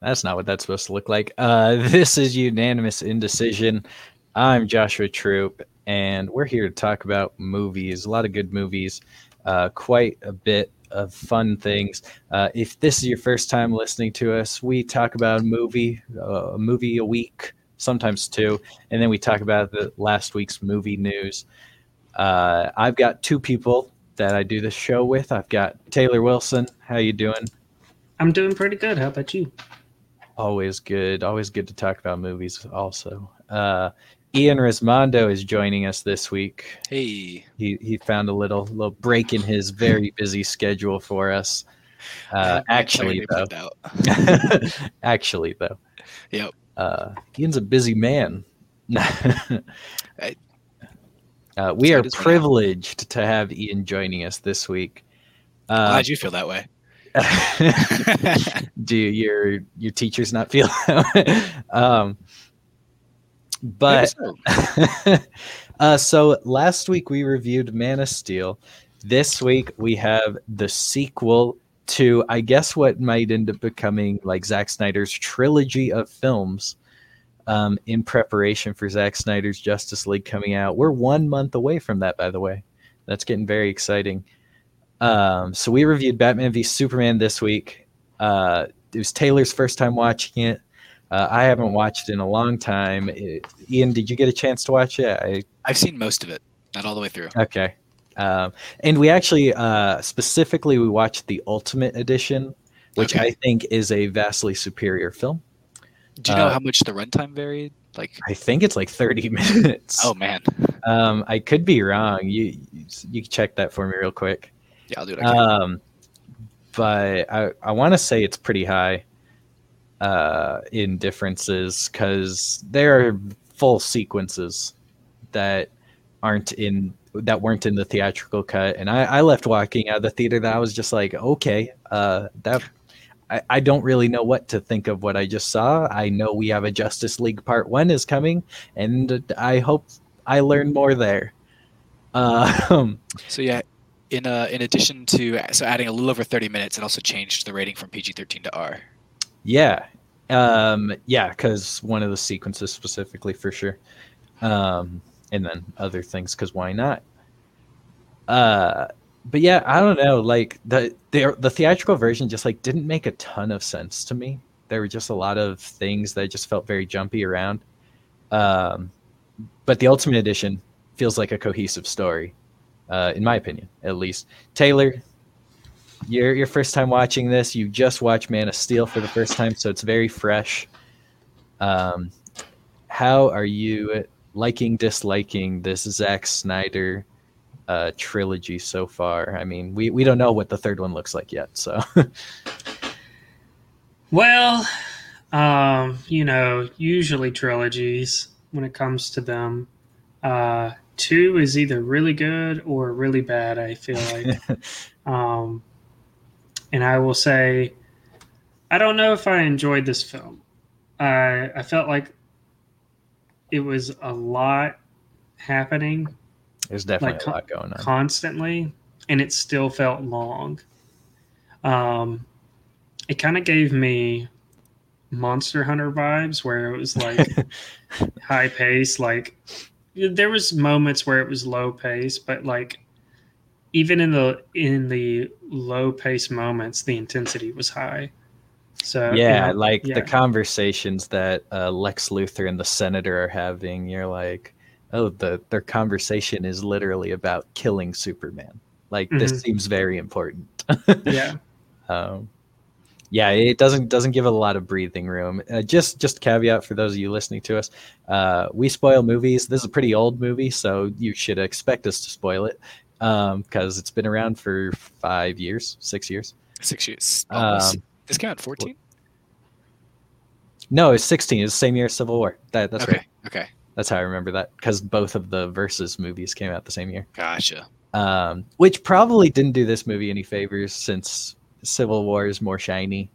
That's not what that's supposed to look like. Uh, this is Unanimous Indecision. I'm Joshua Troop, and we're here to talk about movies. A lot of good movies, uh, quite a bit of fun things. Uh, if this is your first time listening to us, we talk about a movie, uh, a movie a week, sometimes two, and then we talk about the last week's movie news. Uh, I've got two people that I do this show with. I've got Taylor Wilson. How you doing? I'm doing pretty good. How about you? Always good. Always good to talk about movies. Also, uh, Ian Rismondo is joining us this week. Hey, he he found a little little break in his very busy schedule for us. Uh, actually, though, actually though, yep. Uh, Ian's a busy man. Uh, we are privileged to have Ian joining us this week. Uh, Why'd you feel that way? do your your teachers not feel um, but uh, so last week we reviewed Man of Steel. This week we have the sequel to I guess what might end up becoming like Zack Snyder's trilogy of films um, in preparation for Zack Snyder's Justice League coming out. We're one month away from that, by the way. That's getting very exciting. Um, so we reviewed Batman v Superman this week. Uh, it was Taylor's first time watching it. Uh, I haven't watched it in a long time. It, Ian, did you get a chance to watch it? I, I've seen most of it, not all the way through. Okay. Um, and we actually, uh, specifically, we watched the Ultimate Edition, which okay. I think is a vastly superior film. Do you know uh, how much the runtime varied? Like I think it's like 30 minutes. Oh man. Um, I could be wrong. You you check that for me real quick. Yeah, I'll do it. Um, but I I want to say it's pretty high uh, in differences because there are full sequences that aren't in that weren't in the theatrical cut and I, I left walking out of the theater that I was just like okay uh, that I, I don't really know what to think of what I just saw. I know we have a Justice League Part One is coming, and I hope I learn more there. Uh, so yeah, in uh, in addition to so adding a little over thirty minutes, it also changed the rating from PG thirteen to R. Yeah, um, yeah, because one of the sequences specifically for sure, um, and then other things because why not? Uh, but yeah, I don't know. Like the, the the theatrical version just like didn't make a ton of sense to me. There were just a lot of things that just felt very jumpy around. Um, but the Ultimate Edition feels like a cohesive story, uh, in my opinion, at least. Taylor, you're your first time watching this, you just watched Man of Steel for the first time, so it's very fresh. Um, how are you liking, disliking this Zack Snyder? uh, trilogy so far. I mean, we, we don't know what the third one looks like yet. So, well, um, you know, usually trilogies when it comes to them, uh, two is either really good or really bad. I feel like, um, and I will say, I don't know if I enjoyed this film. I I felt like it was a lot happening there's definitely like, a lot going on constantly, and it still felt long. Um, it kind of gave me Monster Hunter vibes, where it was like high pace. Like there was moments where it was low pace, but like even in the in the low pace moments, the intensity was high. So yeah, you know, like yeah. the conversations that uh, Lex Luthor and the Senator are having, you're like, oh the their conversation is literally about killing superman like mm-hmm. this seems very important yeah um, yeah it doesn't doesn't give a lot of breathing room. Uh, just just caveat for those of you listening to us uh, we spoil movies. This is a pretty old movie so you should expect us to spoil it because um, it's been around for five years six years. Six years. Um, this came out 14 no it's 16 it's the same year as civil war. That, that's okay. right. okay. That's how I remember that because both of the versus movies came out the same year. Gotcha. Um, which probably didn't do this movie any favors since Civil War is more shiny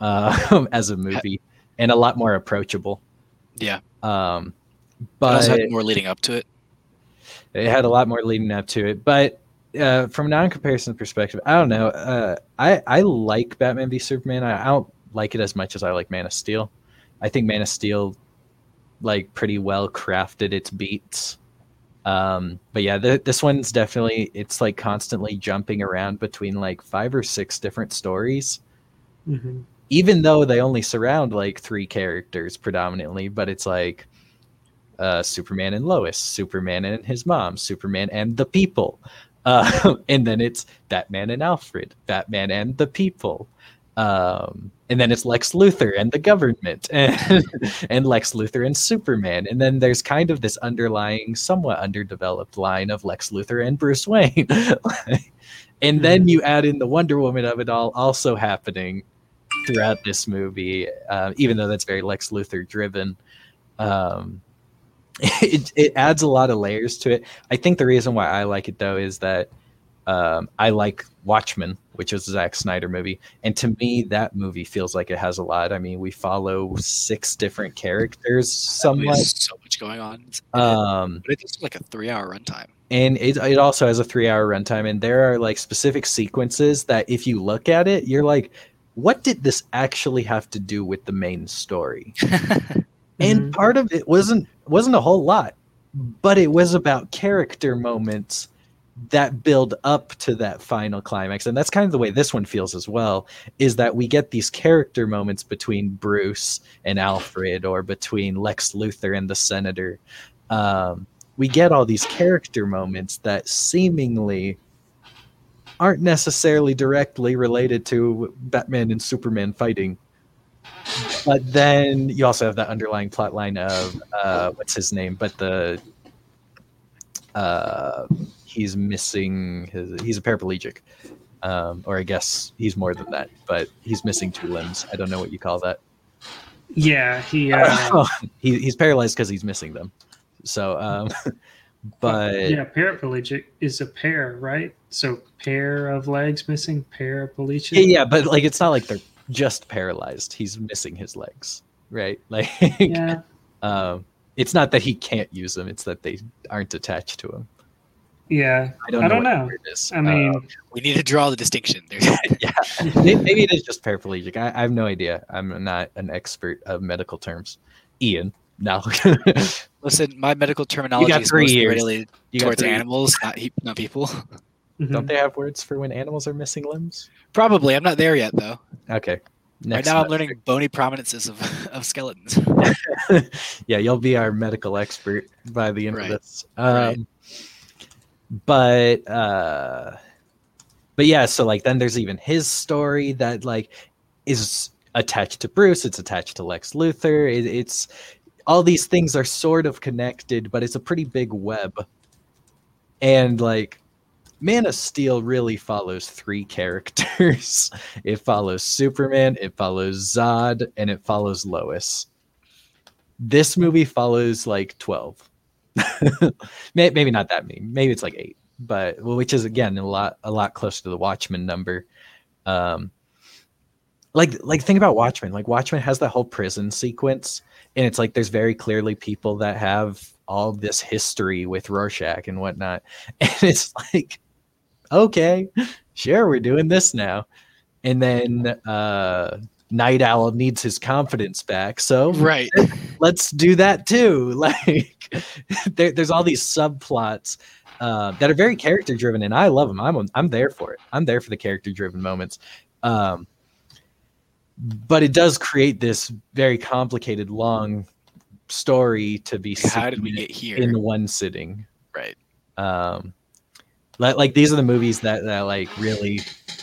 uh, as a movie and a lot more approachable. Yeah. Um, but it had more leading up to it. It had a lot more leading up to it, but uh, from a non-comparison perspective, I don't know. Uh, I I like Batman v Superman. I, I, don't like it as much as I like Man of Steel. I think Man of Steel like pretty well crafted its beats. Um, but yeah, the, this one's definitely it's like constantly jumping around between like five or six different stories. Mm-hmm. Even though they only surround like three characters predominantly, but it's like uh, Superman and Lois, Superman and his mom, Superman and the people, uh, and then it's Batman and Alfred, Batman and the people, um, and then it's Lex Luthor and the government, and, and Lex Luthor and Superman, and then there's kind of this underlying, somewhat underdeveloped line of Lex Luthor and Bruce Wayne, and then you add in the Wonder Woman of it all, also happening throughout this movie, uh, even though that's very Lex Luthor driven. Um, it, it adds a lot of layers to it. I think the reason why I like it though is that um, I like Watchmen, which is a Zack Snyder movie, and to me that movie feels like it has a lot. I mean, we follow six different characters, somewhat. so much going on. Um, but it's like a three-hour runtime. And it, it also has a three-hour runtime, and there are like specific sequences that if you look at it, you're like, what did this actually have to do with the main story? and Mhm. part of it wasn't wasn't a whole lot but it was about character moments that build up to that final climax and that's kind of the way this one feels as well is that we get these character moments between bruce and alfred or between lex luthor and the senator. Um, we get all these character moments that seemingly aren't necessarily directly related to batman and superman fighting. But then you also have that underlying plot line of uh, what's his name but the uh, he's missing his he's a paraplegic um, or i guess he's more than that but he's missing two limbs i don't know what you call that Yeah, he. Uh, he, he's paralyzed because he's missing them so um, but yeah, paraplegic is a pair, right? So pair of legs missing, paraplegic. yeah, yeah but like it's not like they're just paralyzed he's missing his legs right like yeah. um, it's not that he can't use them it's that they aren't attached to him Yeah. i don't I know, don't know. word. I mean, Um, We need to draw the distinction. Yeah, maybe it is just paraplegic. I, I have no idea. I'm not an expert of medical terms. Ian, no. listen. My medical terminology is three mostly years. related you towards animals, not he- not people. mhm. Don't they have words for when animals are missing limbs? Probably. I'm not there yet though. Okay. right Next now, I'm learning bony prominences of, of skeletons. yeah, you'll be our medical expert by the end Right. of this. Um, Right. But uh, but yeah, so like then there's even his story that like is attached to Bruce. It's attached to Lex Luthor. It, it's all these things are sort of connected, but it's a pretty big web. And like Man of Steel really follows three characters. it follows Superman, it follows Zod, and it follows Lois. This movie follows like 12. May- Maybe not that many. Maybe it's like 8, but well, which is again a lot a lot closer to the Watchmen number. Um like like think about Watchmen. Like Watchmen has that whole prison sequence and it's like there's very clearly people that have all this history with Rorschach and whatnot. And it's like okay, sure, we're doing this now. And then uh, Nite Owl needs his confidence back. So right. let's do that too. Like there, there's all these subplots uh, that are very character driven, and I love them. I'm I'm there for it. I'm there for the character driven moments. Um, but it does create this very complicated, long story to be How did we get here? in one sitting right. um like, like these are the movies that, that like really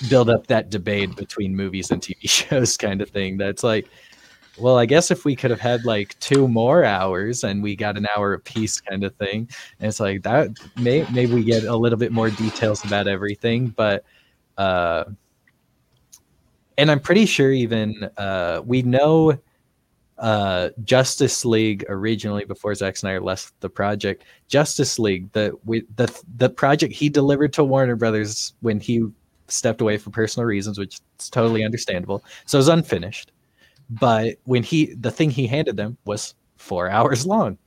build up that debate between movies and tv shows kind of thing that's like well i guess if we could have had like two more hours and we got an hour apiece kind of thing and it's like that may, maybe we get a little bit more details about everything but uh and i'm pretty sure even uh we know uh Justice League originally before Zack Snyder left the project. Justice League, the we, the the project he delivered to Warner Brothers when he stepped away for personal reasons, which is totally understandable. So it was unfinished. But when he the thing he handed them was four hours long.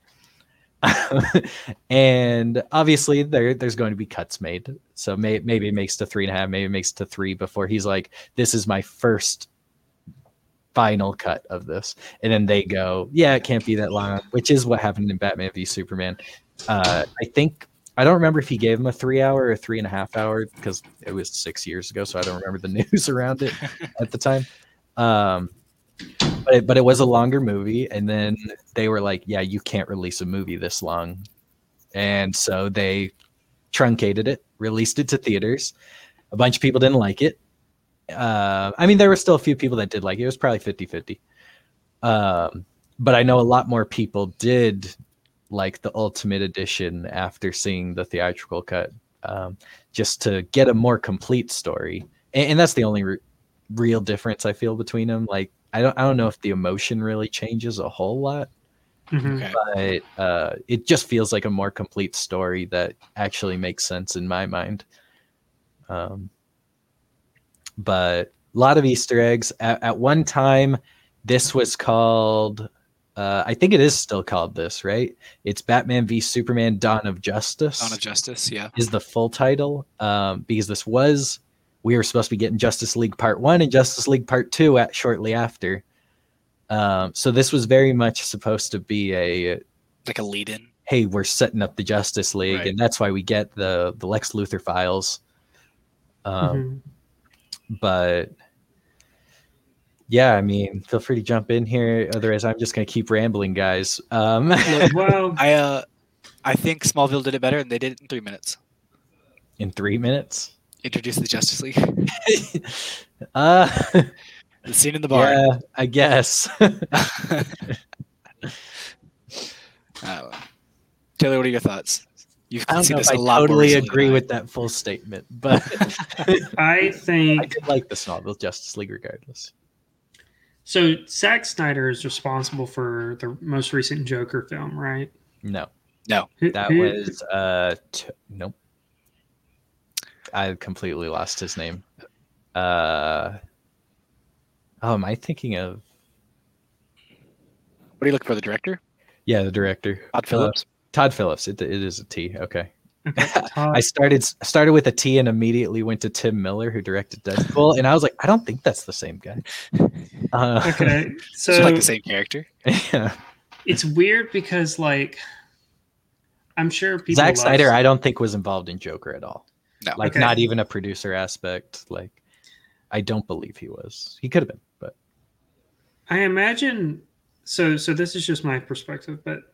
and obviously there there's going to be cuts made. So may, maybe it makes to three and a half, maybe it makes to three before he's like, this is my first final cut of this, and then they go, yeah, it can't be that long, which is what happened in Batman v Superman. Uh, I think I don't remember if he gave him a three hour or three and a half hour because it was six years ago, so I don't remember the news around it at the time. Um, but it, but it was a longer movie, and then they were like, "Yeah, you can't release a movie this long," and so they truncated it, released it to theaters. A bunch of people didn't like it. Uh, I mean, there were still a few people that did like it. It was probably 50 50. Um, but I know a lot more people did like the ultimate edition after seeing the theatrical cut um, just to get a more complete story and, and that's the only re- real difference i feel between them like i don't i don't know if the emotion really changes a whole lot Mhm. Okay. but uh, it just feels like a more complete story that actually makes sense in my mind um, but a lot of easter eggs at, at one time this was called uh, i think it is still called this right it's batman v superman dawn of justice Dawn of Justice. Yeah. is the full title um, because this was we were supposed to be getting Justice League Part One and Justice League Part Two at shortly after. Um, so this was very much supposed to be a Like a lead in. hey, we're setting up the Justice League, Right. and that's why we get the the Lex Luthor files. Um, Mhm. But yeah, I mean, feel free to jump in here. Otherwise, I'm just gonna keep rambling, guys. Um, well, I uh, I think Smallville did it better, and they did it in three minutes. in three minutes. Introduce the Justice League. uh, the scene in the bar. yeah, I guess. Uh, Taylor, what are your thoughts? You've I don't seen know this if I a lot totally agree with that full statement, but I I think did like the Smallville Justice League regardless. so. Zack Snyder is responsible for the most recent Joker film, right? No, Who- that who- was uh, t- nope. I completely lost his name. Uh, oh, am I thinking of? What are you looking for? The director, Yeah, the director, Todd Phillips. Todd Phillips. It, it is a T. Okay. Okay, I started started with a T and immediately went to Tim Miller, who directed Deadpool, and I was like, I don't think that's the same guy. Uh, okay, So so like the same character. yeah. it's weird because like I'm sure people Zack Snyder, I don't think was involved in Joker at all. No. Like Okay. not even a producer aspect. Like I don't believe he was. He could have been, but I imagine so so this is just my perspective, but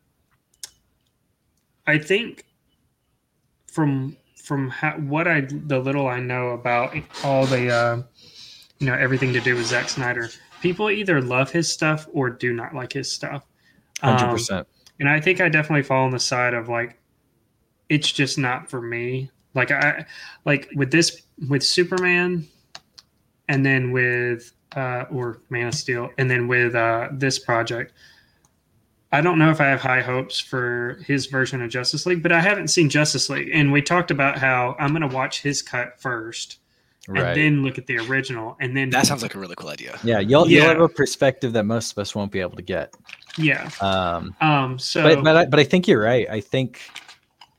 I think from from how, what I the little I know about all the uh, you know everything to do with Zack Snyder, people either love his stuff or do not like his stuff. hundred Um, percent. and I think I definitely fall on the side of like it's just not for me. Like I like with this with Superman and then with uh or Man of Steel and then with uh this project I don't know if I have high hopes for his version of Justice League, but I haven't seen Justice League and we talked about how I'm going to watch his cut first Right. and then look at the original and then That sounds like a really cool idea. yeah, you'll you'll have a perspective that most of us won't be able to get. yeah. Um Um so but but I, but I think you're right. I think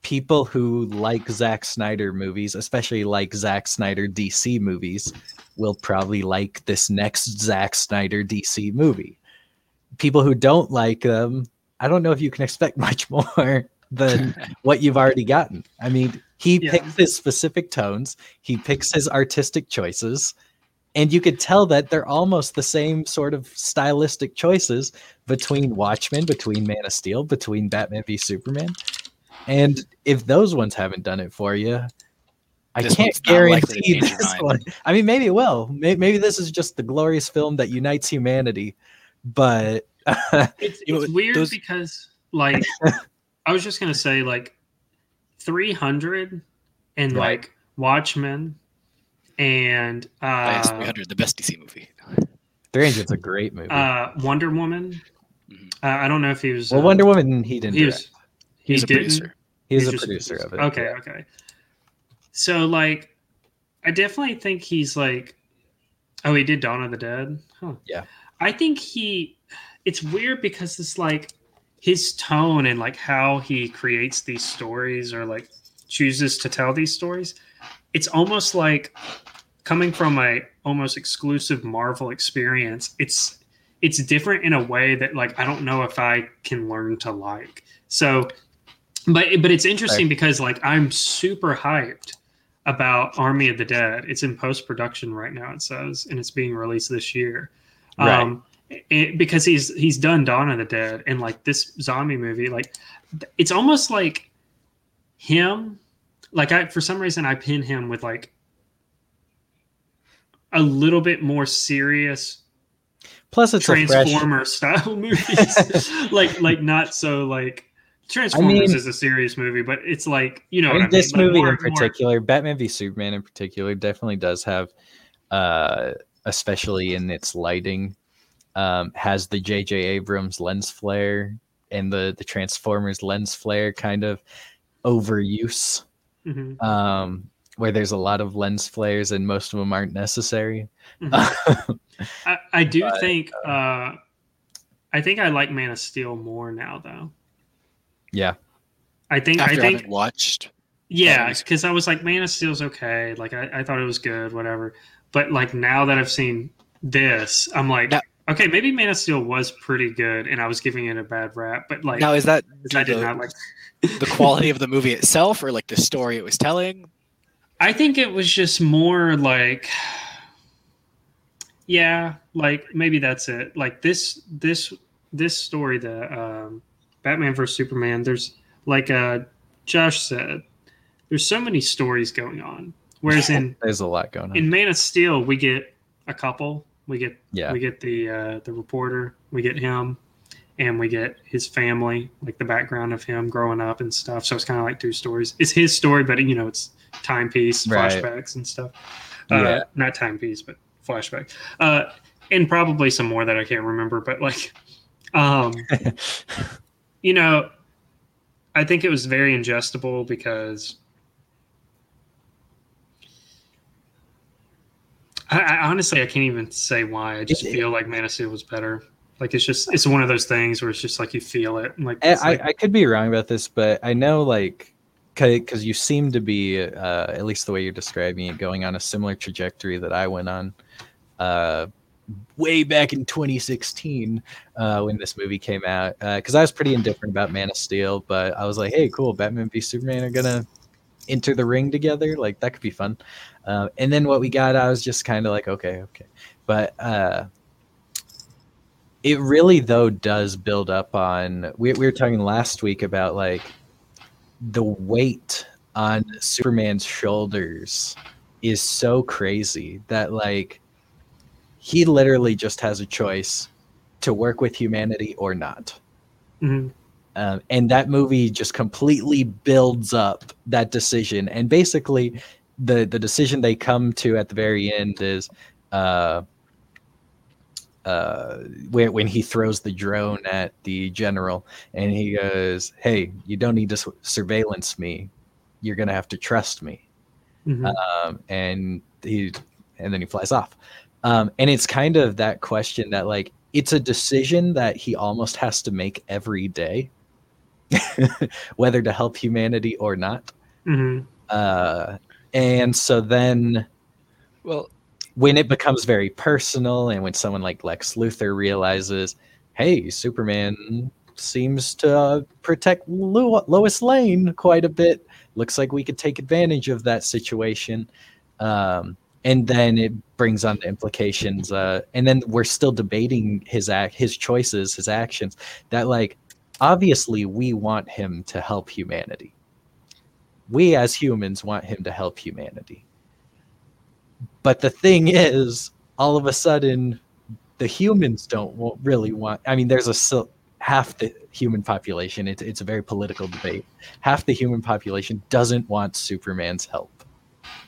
people who like Zack Snyder movies, especially like Zack Snyder DC movies, will probably like this next Zack Snyder DC movie. People who don't like them, I don't know if you can expect much more than what you've already gotten. I mean, he Yeah. picks his specific tones, he picks his artistic choices, and you could tell that they're almost the same sort of stylistic choices between Watchmen, between Man of Steel, between Batman v Superman. And if those ones haven't done it for you, I This can't one's not likely to guarantee change this one. I mean, maybe it will. Maybe, maybe this is just the glorious film that unites humanity. But it's, You know, it's weird those- because like i was just gonna say like 300 and Right. like watchmen and IS uh, 300, the best DC movie. 300's a great movie. uh wonder woman Mhm. uh, i don't know if he was well, uh, Wonder Woman, he didn't he direct. was He was a didn't? producer. He was He's a producer of it. okay yeah. okay so like i definitely think he's like oh he did dawn of the dead huh Yeah. i think he it's weird because it's like his tone and like how he creates these stories or like chooses to tell these stories it's almost like coming from a almost exclusive marvel experience it's it's different in a way that like I don't know if I can learn to like. So, but but it's interesting Right. because like I'm super hyped about Army of the Dead. It's in post production right now. It says, and it's being released this year. Right. Um, it- because he's he's done Dawn of the Dead and like this zombie movie, like it's almost like him. Like I, for some reason, I pin him with like a little bit more serious Plus, it's a fresh. transformer style movies like like not so like transformers mean- is a serious movie but it's like you know I mean, I this mean? Like, movie more- in more- particular, Batman v Superman in particular, definitely does have, uh, especially in its lighting, um, has the J.J. Abrams lens flare and the the Transformers lens flare kind of overuse, Mhm, um, where there's a lot of lens flares and most of them aren't necessary. mhm. I, I do But, think uh i think i like man of steel more now though yeah, i think After i think having watched, yeah because i was like man of steel's okay like I, I thought it was good whatever but like now that i've seen this i'm like Now- okay maybe man of steel was pretty good and i was giving it a bad rap but like now is that i did the- not like the quality of the movie itself, or like the story it was telling? I think it was just more like yeah, like maybe that's it. Like this this this story the um Batman vs Superman there's like uh Josh said there's so many stories going on. Whereas in there's a lot going on. in Man of Steel we get a couple. We get yeah, we get the uh the reporter, we get him and we get his family, like the background of him growing up and stuff. So it's kind of like two stories. It's his story, but you know, it's timepiece, Right. flashbacks and stuff. Uh, Yeah. Not timepiece, but flashback. Uh, and probably some more that I can't remember, but like, um, you know, I think it was very ingestible because I, I honestly I can't even say why. I just It- feel like Man of Steel was better. Like it's just it's one of those things where it's just like you feel it. Like, I, I, like I could be wrong about this, but I know like because you seem to be uh, at least the way you're describing it going on a similar trajectory that I went on uh, way back in 2016 uh, when this movie came out because I was pretty indifferent about Man of Steel, but I was like, hey, cool, Batman v Superman are gonna enter the ring together, like that could be fun. Uh, and then what we got, I was just kind of like, okay, okay, but. Uh, it really though does build up on we, we were talking last week about like the weight on superman's shoulders is so crazy that like he literally just has a choice to work with humanity or not. Mhm. um, and that movie just completely builds up that decision. And basically the the decision they come to at the very end is uh uh when, when he throws the drone at the general and he goes hey you don't need to su- surveillance me. You're gonna have to trust me. Mhm. um, and he and then he flies off um, and it's kind of that question that like it's a decision that he almost has to make every day whether to help humanity or not. Mhm. uh, and so then Well, when it becomes very personal and when someone like lex luthor realizes hey superman seems to uh, protect Lo- lois lane quite a bit. Looks like we could take advantage of that situation. Um, and then it brings on the implications uh, and then we're still debating his act his choices his actions that like obviously we want him to help humanity. We as humans want him to help humanity. But the thing is all of a sudden the humans don't really want i mean there's a half the human population it's, it's a very political debate half the human population doesn't want superman's help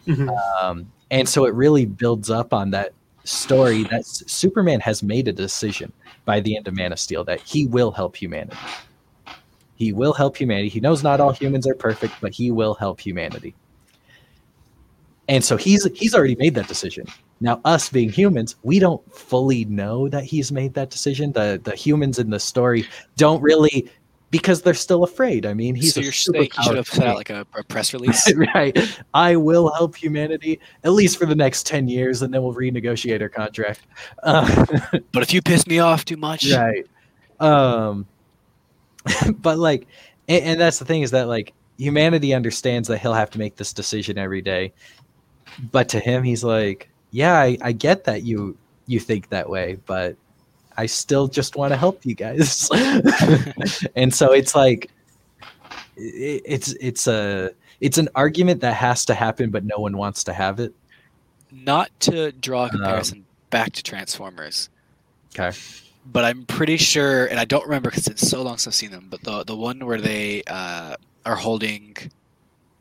Mhm. um, and so it really builds up on that story that Superman has made a decision by the end of Man of Steel that he will help humanity. He will help humanity. He knows not all humans are perfect, but he will help humanity. And so he's he's already made that decision. Now, us being humans, we don't fully know that he's made that decision. The the humans in the story don't really because they're still afraid. I mean, he's so a you're super saying he should have put out like a, a press release. right. I will help humanity at least for the next 10 years and then we'll renegotiate our contract. Uh, but if you piss me off too much, right. Um, but like, and, and that's the thing is that like humanity understands that he'll have to make this decision every day. But to him, he's like, yeah, I, I get that you, you think that way, but I still just want to help you guys. and so it's like, it, it's, it's a, it's an argument that has to happen, but no one wants to have it. not to draw a Um, comparison back to Transformers, Okay. but I'm pretty sure, and I don't remember because it's so long since I've seen them. But the the one where they uh, are holding,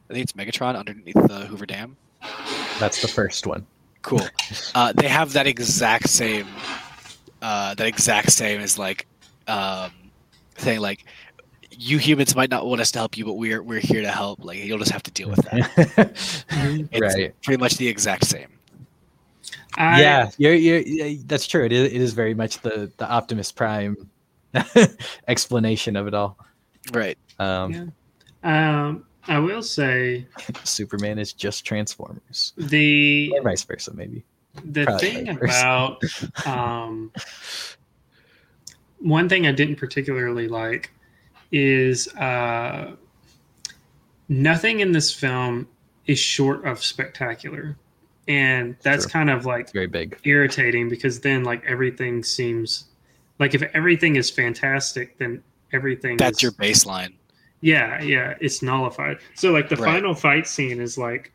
I think it's Megatron underneath the Hoover Dam. That's the first one. Cool. Uh, they have that exact same, uh, that exact same as like, um, thing like, you humans might not want us to help you, but we're we're here to help. Like you'll just have to deal with that. It's right. pretty much the exact same. I, yeah, you're, you're, yeah, that's true. It is, it is very much the, the Optimus Prime explanation of it all. Right. Um, Yeah. Um, I will say Superman is just Transformers, the or vice versa, maybe. The Probably thing vice versa. about um, one thing I didn't particularly like is uh, nothing in this film is short of spectacular, and that's True. kind of like very big. irritating because then like everything seems like if everything is fantastic, then everything That's is, your baseline. yeah, yeah, it's nullified. So like the Right. final fight scene is like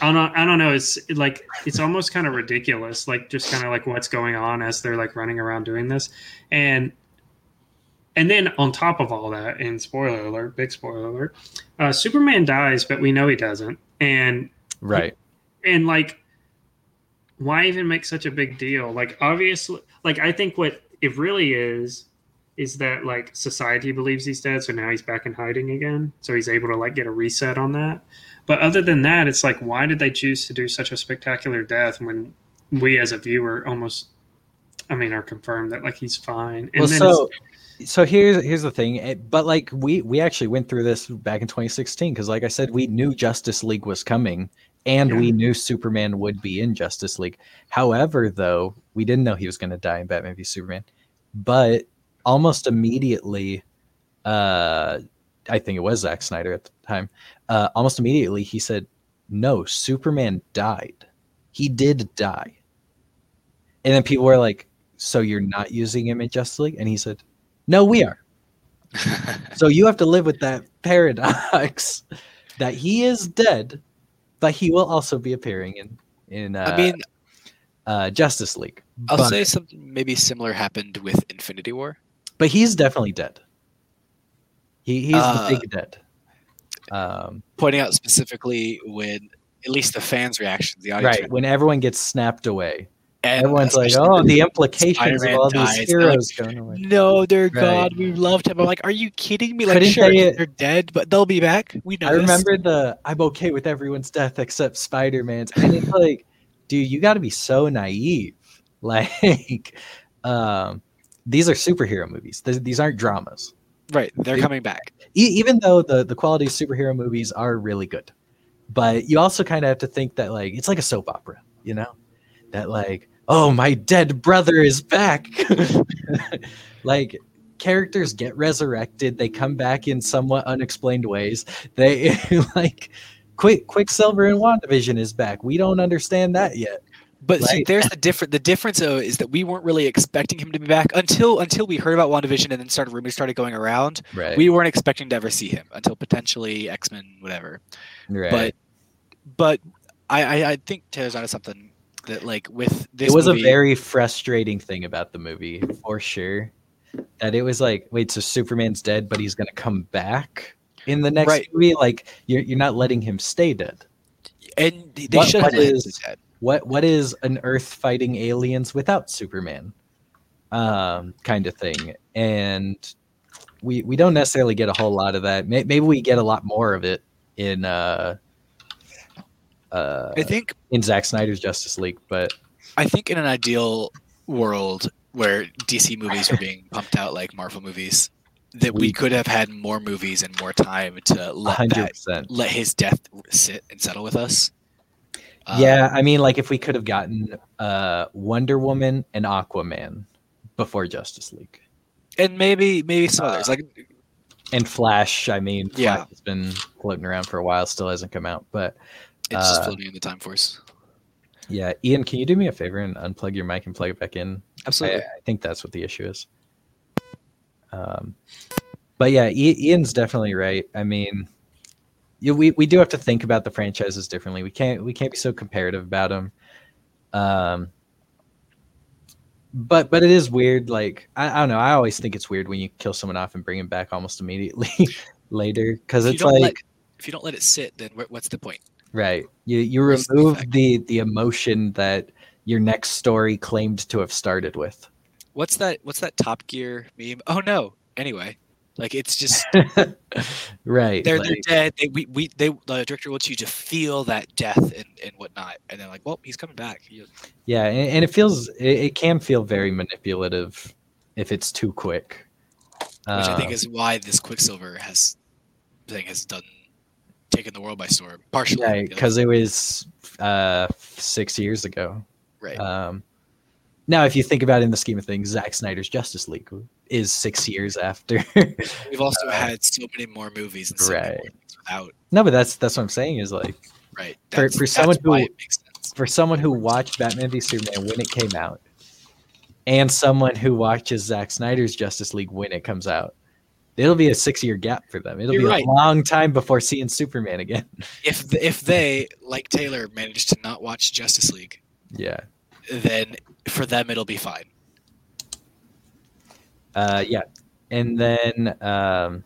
I don't I don't know, it's like it's almost kind of ridiculous, like just kind of like what's going on as they're like running around doing this. And and then on top of all that, and spoiler alert, big spoiler alert, uh, Superman dies, but we know he doesn't. And Right. and like why even make such a big deal like obviously like i think what it really is is that like society believes he's dead so now he's back in hiding again so he's able to like get a reset on that but other than that it's like why did they choose to do such a spectacular death when we as a viewer almost i mean are confirmed that like he's fine and well, then so so here's here's the thing. eh, But like we we actually went through this back in 2016 because, like I said, we knew Justice League was coming, and Yeah. we knew Superman would be in Justice League. However, though, we didn't know he was going to die in Batman v Superman. But almost immediately, uh, I think it was Zack Snyder at the time. Uh, almost immediately, he said, "No, Superman died. He did die." And then people were like, "So you're not using him in Justice League?" And he said, "No, we are." So you have to live with that paradox that he is dead, but he will also be appearing in in uh, I mean, uh, Justice League. I'll but, say something maybe similar happened with Infinity War. but he's definitely dead. He he's Uh, the big dead. Um, Pointing out specifically when at least the fans' reactions, the audience, right when everyone gets snapped away, and everyone's like, "Oh, the implications Spider-Man of all dies, these they're like, heroes going away." No, they're Right. gone. We loved him. I'm like, are you kidding me? Like, Couldn't sure, they- they're dead, but they'll be back. We know. I this. remember the I'm okay with everyone's death except Spider-Man's. And it's like, dude, you gotta be so naive. Like, um, these are superhero movies. Th- These aren't dramas. Right, they're coming back. E- even though the, the quality of superhero movies are really good. But you also kind of have to think that like it's like a soap opera, you know? That like, oh my dead brother is back. like characters get resurrected, they come back in somewhat unexplained ways. They like Quick Quicksilver and WandaVision is back. We don't understand that yet. But see, there's the different. The difference though is that we weren't really expecting him to be back until until we heard about WandaVision and then started rumors started going around. Right. We weren't expecting to ever see him until potentially X Men, whatever. right. But but I, I I think Taylor's onto something that like with this. it was movie, a very frustrating thing about the movie for sure that it was like wait so superman's dead but he's gonna come back in the next Right. movie like you're, you're not letting him stay dead and they what- should have what let him is- do that. what what is an earth fighting aliens without superman um kind of thing and we we don't necessarily get a whole lot of that maybe we get a lot more of it in uh uh I think in Zack Snyder's Justice League, but I think in an ideal world where DC movies were being pumped out like Marvel movies, that we We- could have had more movies and more time to let hundred that, let his death sit and settle with us. Um, Yeah, I mean, like if we could have gotten uh, Wonder Woman and Aquaman before Justice League and maybe maybe some others Uh, like and Flash. I mean, Flash Yeah. has been floating around for a while, still hasn't come out. But it's just uh, floating in the time force. yeah, Ian, can you do me a favor and unplug your mic and plug it back in? Absolutely. I think that's what the issue is. Um, but yeah, Ian's definitely right. I mean, we we do have to think about the franchises differently. We can't we can't be so comparative about them. Um, but but it is weird. Like I, I don't know. I always think it's weird when you kill someone off and bring him back almost immediately later because it's like let if you don't let it sit, then what's the point? Right. You you What's the remove effect? the the emotion that your next story claimed to have started with. What's that? What's that Top Gear meme? Oh no. Anyway, like it's just right. they're like- they're dead. They we, we they the director wants you to feel that death and, and whatnot, and then like, well, he's coming back. He- yeah, and, and it feels it, it can feel very manipulative if it's too quick. which I think Uh, is why this Quicksilver has thing has done taken the world by storm. Partially, right because it was uh six years ago. right. Um, now, if you think about it in the scheme of things, Zack Snyder's Justice League is six years after. We've also had so many more movies and so many uh, Right. without. no, but that's that's what I'm saying is like Right. For- for someone who- it makes sense. for someone who watched Batman v Superman when it came out, and someone who watches Zack Snyder's Justice League when it comes out, it'll be a six-year gap for them. It'll You're be right. a long time before seeing Superman again. If if they like Taylor managed to not watch Justice League, yeah, then for them it'll be fine. uh, yeah, and then, um,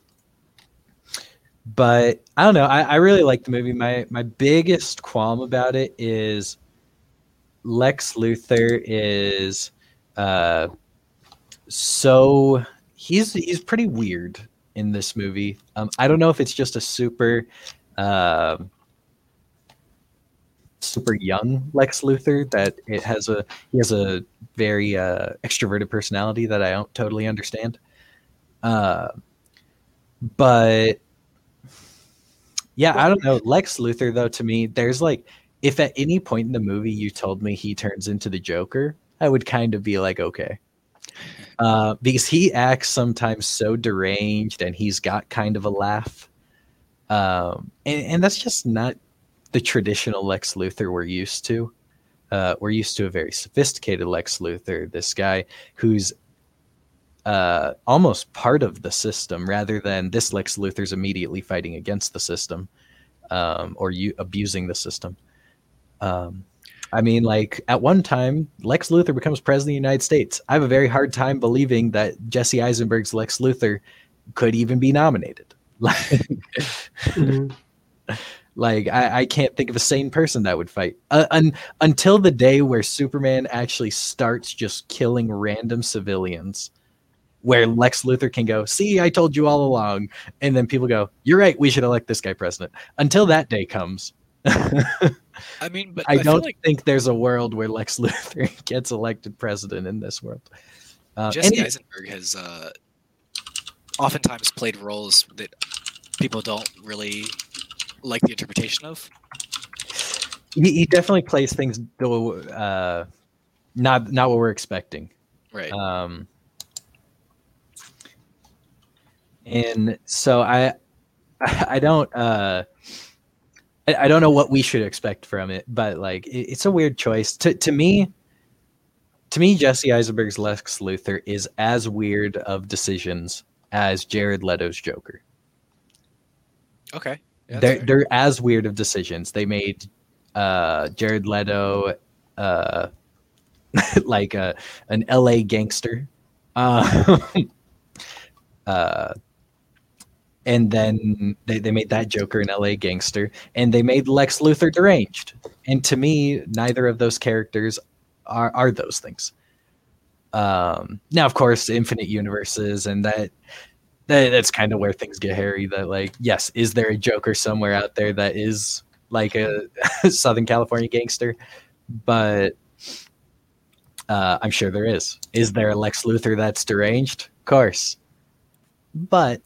but I don't know. I, I really like the movie. My my biggest qualm about it is Lex Luthor is uh, so he's he's pretty weird in this movie. Um, I don't know if it's just a super um super young Lex Luthor that it has a he has a very uh, extroverted personality that I don't totally understand. Uh, but yeah, I don't know. Lex Luthor though to me, there's like if at any point in the movie you told me he turns into the Joker, I would kind of be like, okay. Uh, because he acts sometimes so deranged and he's got kind of a laugh. Um, and, and that's just not the traditional Lex Luthor we're used to. Uh, we're used to a very sophisticated Lex Luthor, this guy who's uh, almost part of the system rather than this Lex Luthor's immediately fighting against the system um, or you abusing the system. Um, I mean, like at one time, Lex Luthor becomes president of the United States. I have a very hard time believing that Jesse Eisenberg's Lex Luthor could even be nominated. Mhm. Like I, I can't think of a sane person that would fight uh, un, until the day where Superman actually starts just killing random civilians, where Lex Luthor can go, "See, I told you all along," and then people go, "You're right, we should elect this guy president." Until that day comes, I, I mean, but I, feel don't like think there's a world where Lex Luthor gets elected president in this world. Uh, Jesse Eisenberg has uh, oftentimes played roles that people don't really like the interpretation of. he, he definitely plays things though, uh, not not what we're expecting. Right. Um, and so I, I don't, uh, I, I don't know what we should expect from it, but like it, it's a weird choice to to me. To me, Jesse Eisenberg's Lex Luthor is as weird of decisions as Jared Leto's Joker. okay. Yeah, they're fair. they're as weird of decisions. They made uh, Jared Leto uh, like a an L.A. gangster, uh, uh, and then they, they made that Joker an L.A. gangster, and they made Lex Luthor deranged. And to me, neither of those characters are are those things. Um, now, of course, infinite universes and that that, that's kind of where things get hairy. That like, yes, is there a Joker somewhere out there that is like a Southern California gangster? But uh, I'm sure there is. Is there a Lex Luthor that's deranged? Of course. But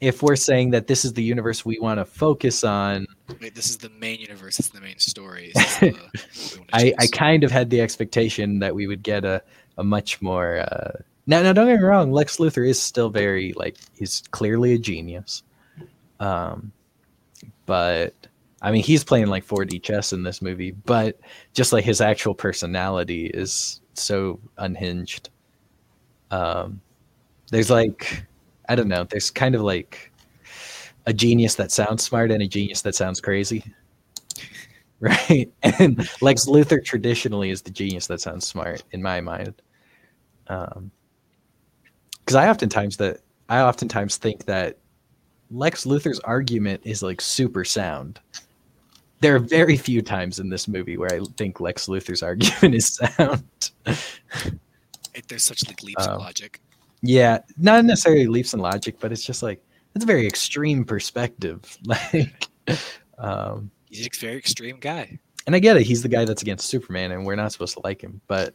if we're saying that this is the universe we want to focus on, Wait, this is the main universe. It's the main story. The- I, I kind of had the expectation that we would get a, a much more. Uh, now, now, don't get me wrong. Lex Luthor is still very like he's clearly a genius, um, but I mean he's playing like 4D chess in this movie. But just like his actual personality is so unhinged. Um, there's like I don't know. There's kind of like a genius that sounds smart and a genius that sounds crazy right? And Lex Luthor traditionally is the genius that sounds smart in my mind. Um, because I oftentimes that I oftentimes think that Lex Luthor's argument is like super sound. There are very few times in this movie where I think Lex Luthor's argument is sound. It- there's such like leaps Um, of logic. yeah, not necessarily leaps in logic, but it's just like it's a very extreme perspective. Like, um, He's a very extreme guy. and I get it. He's the guy that's against Superman, and we're not supposed to like him. But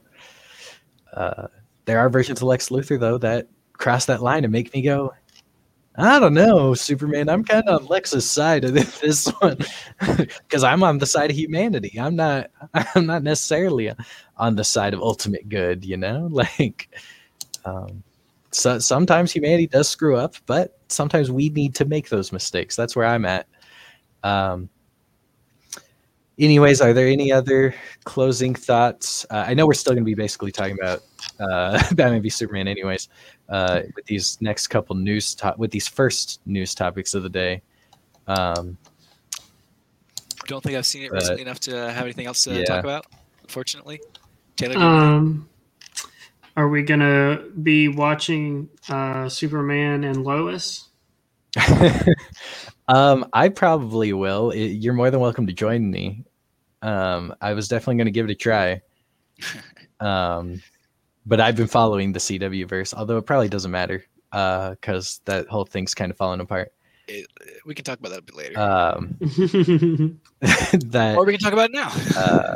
uh, there are versions of Lex Luthor though that cross that line and make me go, I don't know, Superman. I'm kind of on Lex's side of this one because I'm on the side of humanity. I'm not. I'm not necessarily on the side of ultimate good. You know, like. Um, so sometimes humanity does screw up, but sometimes we need to make those mistakes. That's where I'm at. Um, anyways, are there any other closing thoughts? Uh, I know we're still going to be basically talking about uh, Batman v Superman, anyways, uh, with these next couple news to- with these first news topics of the day. Um, Don't think I've seen it But- recently enough to have anything else to Yeah. talk about. Unfortunately, Taylor. Um, are we gonna be watching uh, Superman and Lois? um, I probably will. I- You're more than welcome to join me. Um, I was definitely going to give it a try. Um, but I've been following the CW verse, although it probably doesn't matter uh, because that whole thing's kind of falling apart. it- we can talk about that a bit later, Um, that or we can talk about it now. uh,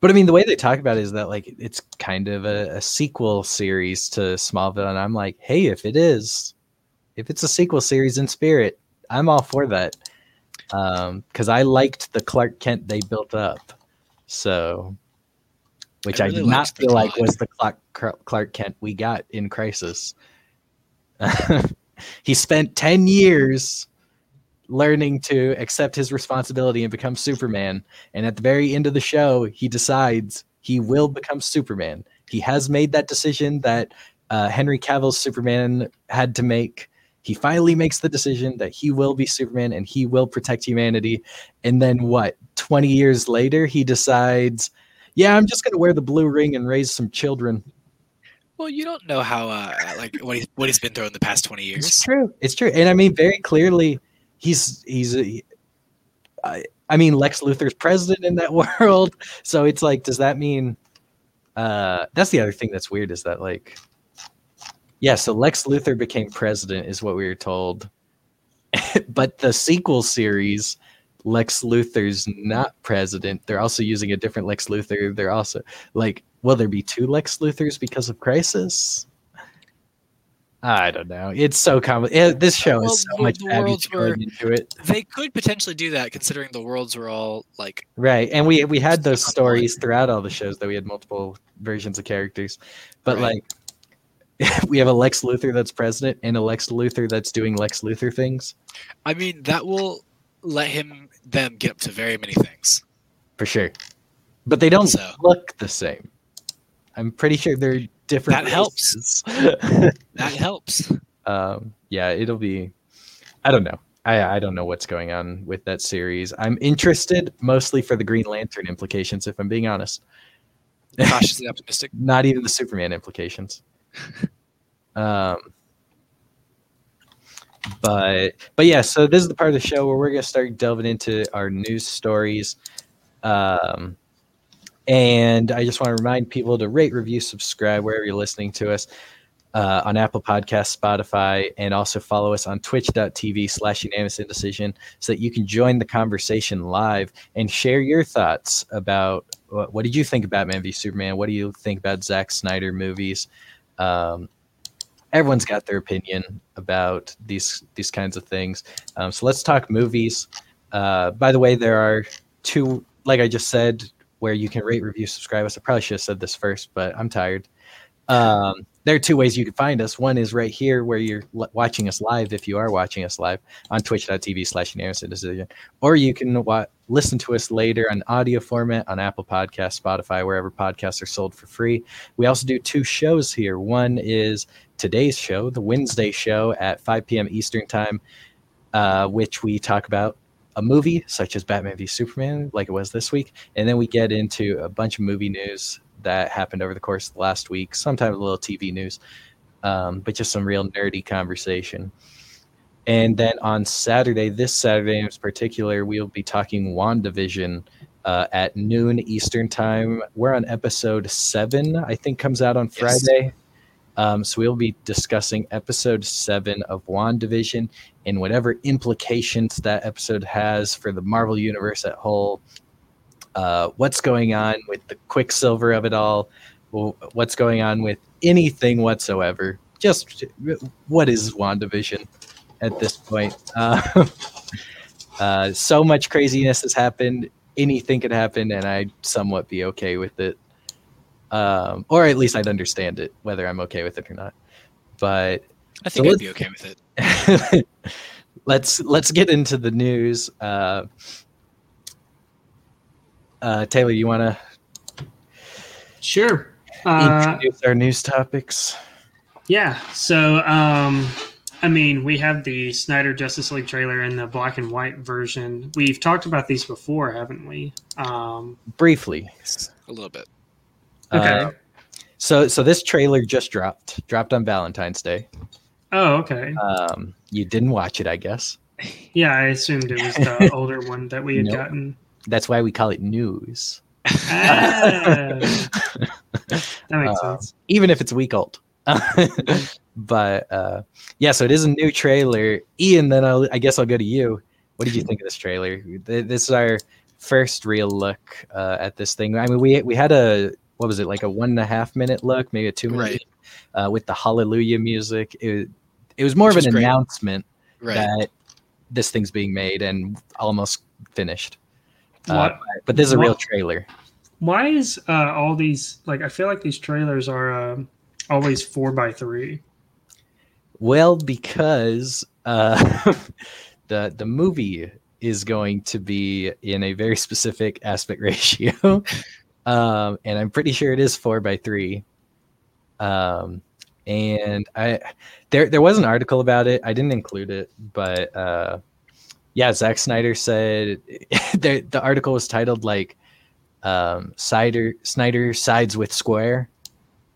but I mean, the way they talk about it is that like it's kind of a, a sequel series to Smallville, and I'm like, hey, if it is, if it's a sequel series in spirit, I'm all for that. Um, because I liked the Clark Kent they built up, so which I I, did not feel like was the Clark Clark Kent we got in Crisis. he spent ten years learning to accept his responsibility and become Superman. And at the very end of the show, he decides he will become Superman. He has made that decision that uh, Henry Cavill's Superman had to make. He finally makes the decision that he will be Superman and he will protect humanity. And then what? 20 years later, he decides, yeah, I'm just going to wear the blue ring and raise some children. Well, you don't know how uh, like what he's what he's been through in the past twenty years. It's true. It's true. And I mean, very clearly, he's he's. A, I, I mean, Lex Luthor's president in that world. So it's like, does that mean? Uh, that's the other thing that's weird is that like, yeah. So Lex Luthor became president, is what we were told. but the sequel series, Lex Luthor's not president. They're also using a different Lex Luthor. They're also like, will there be two Lex Luthors because of Crisis? I don't know. It's so complicated. Eh, this show Well, is so the- much the worlds were- into it, They could potentially do that, considering the worlds were all like right? And we we had those Stuck on one. stories throughout all the shows that we had multiple versions of characters, but Right. like we have a Lex Luthor that's president and a Lex Luthor that's doing Lex Luthor things I mean, that will let him them get up to very many things. for sure, but they don't So- look the same. I'm pretty sure they're different. That helps. That helps. um, yeah, it'll be. I don't know. I I don't know what's going on with that series. I'm interested mostly for the Green Lantern implications, if I'm being honest. Cautiously optimistic. Not even the Superman implications. um, but but yeah, so this is the part of the show where we're gonna start delving into our news stories. Um, and I just want to remind people to rate, review, subscribe wherever you're listening to us uh, on Apple Podcasts, Spotify, and also follow us on twitch.tv slash unanimous indecision so that you can join the conversation live and share your thoughts about what, what did you think about Batman v Superman? What do you think about Zack Snyder movies? Um, everyone's got their opinion about these these kinds of things. Um, so let's talk movies. Uh, by the way, there are two, like I just said, where you can rate, review, subscribe us. I probably should have said this first, but I'm tired. Um, there are two ways you can find us. One is right here where you're l- watching us live, if you are watching us live on twitch.tv slash decision, or you can wa- listen to us later on audio format on Apple Podcasts, Spotify, wherever podcasts are sold for free. We also do two shows here. One is today's show, the Wednesday show at 5 p.m. Eastern Time, uh, which we talk about a movie such as Batman v Superman, like it was this week, and then we get into a bunch of movie news that happened over the course of the last week, sometimes a little TV news, um, but just some real nerdy conversation. And then on Saturday, this Saturday in particular, we'll be talking WandaVision uh, at noon Eastern time. We're on episode seven, I think comes out on Friday. Yes. Um, so we'll be discussing episode seven of WandaVision and whatever implications that episode has for the Marvel Universe at whole, uh, what's going on with the Quicksilver of it all, what's going on with anything whatsoever. Just what is WandaVision at this point? Uh, uh, so much craziness has happened. Anything could happen, and I'd somewhat be okay with it. Um, or at least I'd understand it, whether I'm okay with it or not. But I think so I'd be okay with it. let's let's get into the news. Uh, uh, Taylor, you want to? Sure. Uh, introduce our news topics. Yeah. So, um, I mean, we have the Snyder Justice League trailer and the black and white version. We've talked about these before, haven't we? Um, Briefly, a little bit. Okay. Uh, so, so this trailer just dropped. Dropped on Valentine's Day. Oh, okay. Um, you didn't watch it, I guess. Yeah, I assumed it was the older one that we had nope. gotten. That's why we call it news. Ah, that makes uh, sense. Even if it's week old. but uh, yeah, so it is a new trailer. Ian, then I'll, I guess I'll go to you. What did you think of this trailer? This is our first real look uh, at this thing. I mean, we we had a what was it like a one and a half minute look, maybe a two minute right. uh, with the Hallelujah music. It, it was more Which of an announcement right. that this thing's being made and almost finished. Uh, but this is a real trailer. Why is uh, all these like? I feel like these trailers are um, always four by three. Well, because uh, the the movie is going to be in a very specific aspect ratio, um, and I'm pretty sure it is four by three. Um, and I there there was an article about it. I didn't include it, but uh, yeah, Zack Snyder said the the article was titled like um, Snyder Snyder sides with Square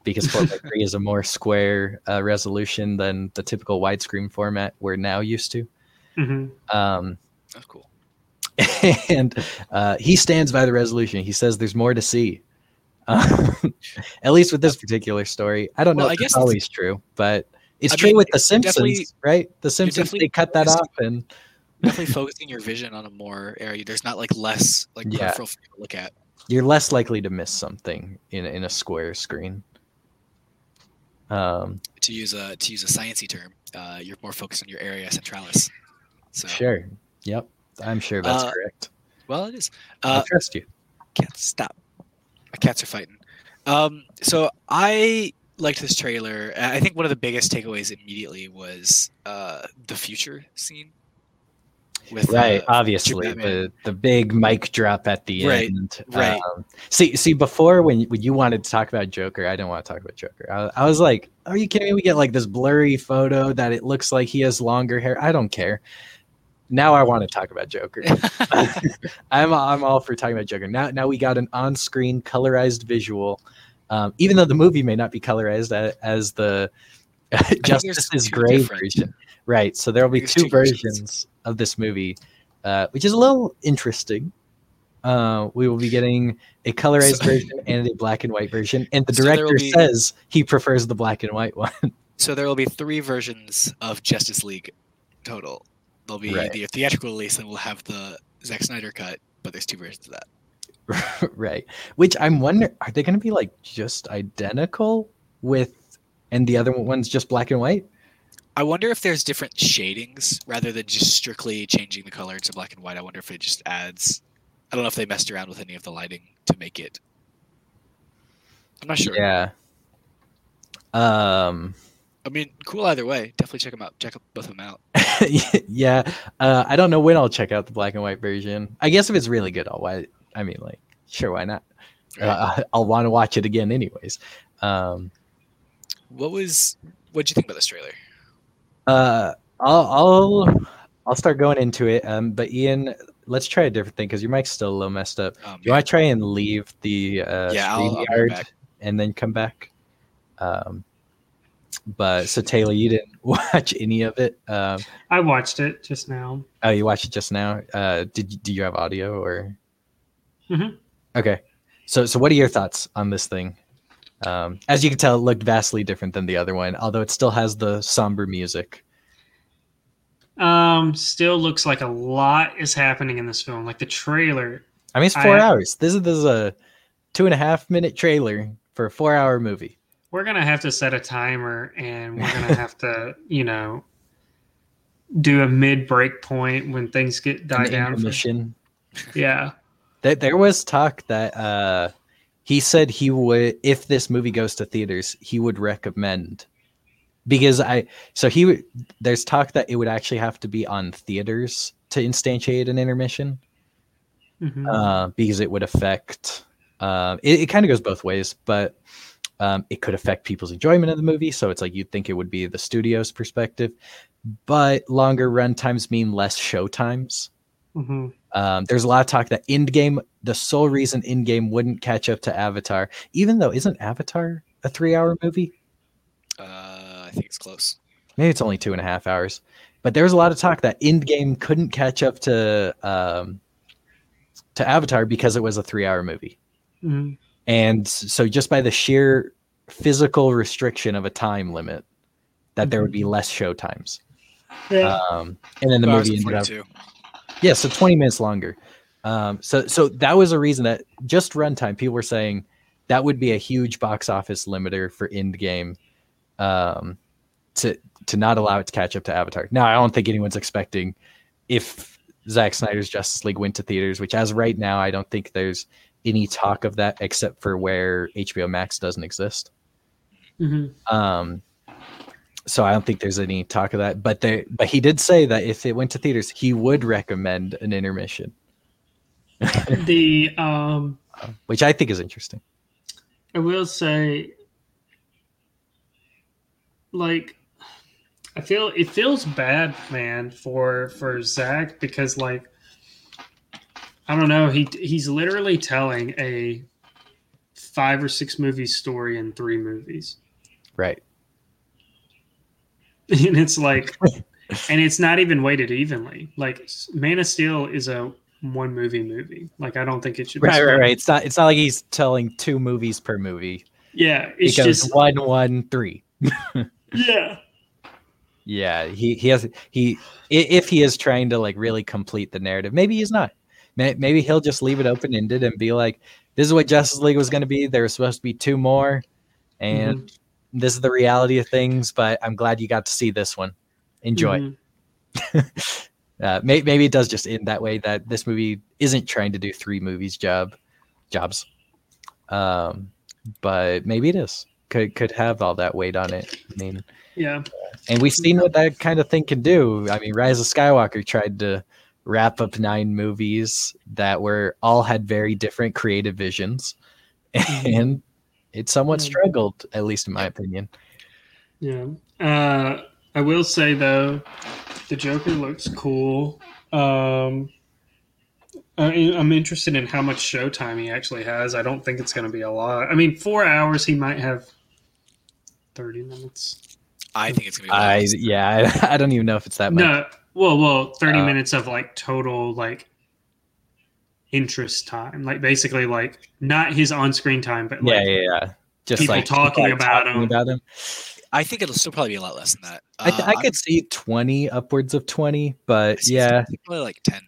because 4x3 is a more square uh, resolution than the typical widescreen format we're now used to. Mm-hmm. Um, That's cool. And uh, he stands by the resolution. He says there's more to see. Uh, at least with this particular story, I don't well, know if it's always true, but it's I true mean, with The Simpsons, right? The Simpsons they cut that off and definitely focusing your vision on a more area. There's not like less like yeah. peripheral to look at. You're less likely to miss something in in a square screen. Um, to use a to use a sciencey term, uh, you're more focused on your area centralis. So. Sure. Yep. I'm sure that's uh, correct. Well, it is. Uh, I trust you. Can't stop. My cats are fighting. Um, so I liked this trailer. I think one of the biggest takeaways immediately was uh, the future scene with right, uh, obviously the the big mic drop at the right, end. Right. Um, see, see, before when when you wanted to talk about Joker, I didn't want to talk about Joker. I, I, was like, "Are you kidding me? We get like this blurry photo that it looks like he has longer hair. I don't care." Now I want to talk about Joker. I'm I'm all for talking about Joker. Now now we got an on-screen colorized visual, um, even though the movie may not be colorized as, as the Justice is Gray version. Right. So there will be two, two versions. versions of this movie, uh, which is a little interesting. Uh, we will be getting a colorized so, version and a black and white version, and the so director be, says he prefers the black and white one. So there will be three versions of Justice League total. There'll be right. the theatrical release, and we'll have the Zack Snyder cut, but there's two versions of that. right. Which I'm wondering, are they going to be like just identical with and the other one's just black and white. I wonder if there's different shadings rather than just strictly changing the color to black and white. I wonder if it just adds. I don't know if they messed around with any of the lighting to make it. I'm not sure. Yeah. Um. I mean, cool either way. Definitely check them out. Check both of them out. yeah. Uh, I don't know when I'll check out the black and white version. I guess if it's really good, I'll why. I mean, like, sure, why not? Right. Uh, I'll want to watch it again, anyways. Um. What was? What'd you think about this trailer? Uh. I'll. I'll. I'll start going into it. Um. But Ian, let's try a different thing because your mic's still a little messed up. Um, You want to try and leave the uh, Yeah, I'll- I'll be StreamYard back. and then come back. Um, but so Taylor, you didn't watch any of it. Um, I watched it just now. oh, you watched it just now. Uh, did do you have audio or? Mhm. Okay, so so what are your thoughts on this thing? Um, as you can tell, it looked vastly different than the other one, although it still has the somber music. Um, still looks like a lot is happening in this film. Like the trailer. I mean, it's four I- hours. This is this is a two and a half minute trailer for a four hour movie. We're gonna have to set a timer, and we're gonna have to, you know, do a mid break point when things get die An down. For, intermission. yeah. There, there was talk that uh, he said he would, if this movie goes to theaters, he would recommend because I. So he would. There's talk that it would actually have to be on theaters to instantiate an intermission Mhm. uh, because it would affect. Uh, it it kind of goes both ways, but um, it could affect people's enjoyment of the movie. So it's like you'd think it would be the studio's perspective, but longer run times mean less show times. Mhm. Um, there's a lot of talk that Endgame, the sole reason Endgame wouldn't catch up to Avatar, even though isn't Avatar a three-hour movie? Uh, I think it's close. Maybe it's only two and a half hours. But there was a lot of talk that Endgame couldn't catch up to um, to Avatar because it was a three-hour movie, Mhm. And so just by the sheer physical restriction of a time limit, that there would be less show times. Yeah. Um, and then the movie ended up Yeah, so 20 minutes longer. Um, so so that was a reason that just runtime, people were saying that would be a huge box office limiter for Endgame um, to to not allow it to catch up to Avatar. Now, I don't think anyone's expecting if Zack Snyder's Justice League went to theaters, which as right now, I don't think there's any talk of that except for where HBO Max doesn't exist. Mhm. Um, so I don't think there's any talk of that. But there, but he did say that if it went to theaters, he would recommend an intermission, The um, which I think is interesting. I will say, like, I feel it feels bad, man, for for Zack because like, I don't know, he he's literally telling a five or six movie story in three movies, Right. and it's like, and it's not even weighted evenly. Like, Man of Steel is a one movie movie. Like, I don't think it should. Be Right, right, right. It's not. It's not like he's telling two movies per movie. Yeah, it's just one, one, three. yeah. Yeah, he he has he if he is trying to like really complete the narrative, maybe he's not. May- Maybe he'll just leave it open ended and be like, "This is what Justice League was going to be. There was supposed to be two more, and this is the reality of things. But I'm glad you got to see this one. Enjoy." Mhm. uh, may- maybe it does just end that way that this movie isn't trying to do three movies job jobs um but maybe it is could could have all that weight on it i mean Yeah. and we've seen what that kind of thing can do i mean rise of skywalker tried to wrap up nine movies that were all had very different creative visions and it somewhat struggled at least in my opinion Yeah. Uh, I will say though, the Joker looks cool. Um, I, I'm interested in how much showtime he actually has. I don't think it's going to be a lot. I mean, four hours he might have. Thirty minutes. I think it's gonna be. i yeah I, I don't even know if it's that much No, well, well, thirty Uh, minutes of like total like interest time. Like basically like not his on-screen time, but like, yeah yeah yeah just people like talking like, about talking him. about him I think it'll still probably be a lot less than that. I, th- Uh, I could see 20 upwards of 20 but yeah probably like ten.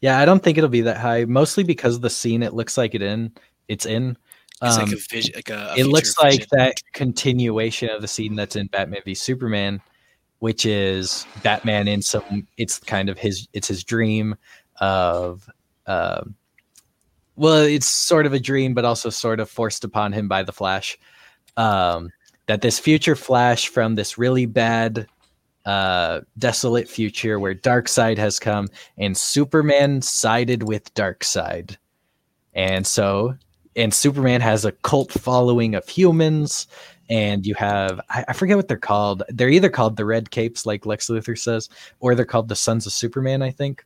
yeah i don't think it'll be that high mostly because of the scene it looks like it in it's in It's Um, like a vision, like a. a it looks like vision. that continuation of the scene that's in Batman v Superman, which is Batman in some. It's kind of his. It's his dream of. Um, well, it's sort of a dream, but also sort of forced upon him by the Flash. Um, that this future Flash from this really bad, uh, desolate future where Darkseid has come and Superman sided with Darkseid, and so and Superman has a cult following of humans, and you have I, I forget what they're called. They're either called the Red Capes, like Lex Luthor says, or they're called the Sons of Superman, I think.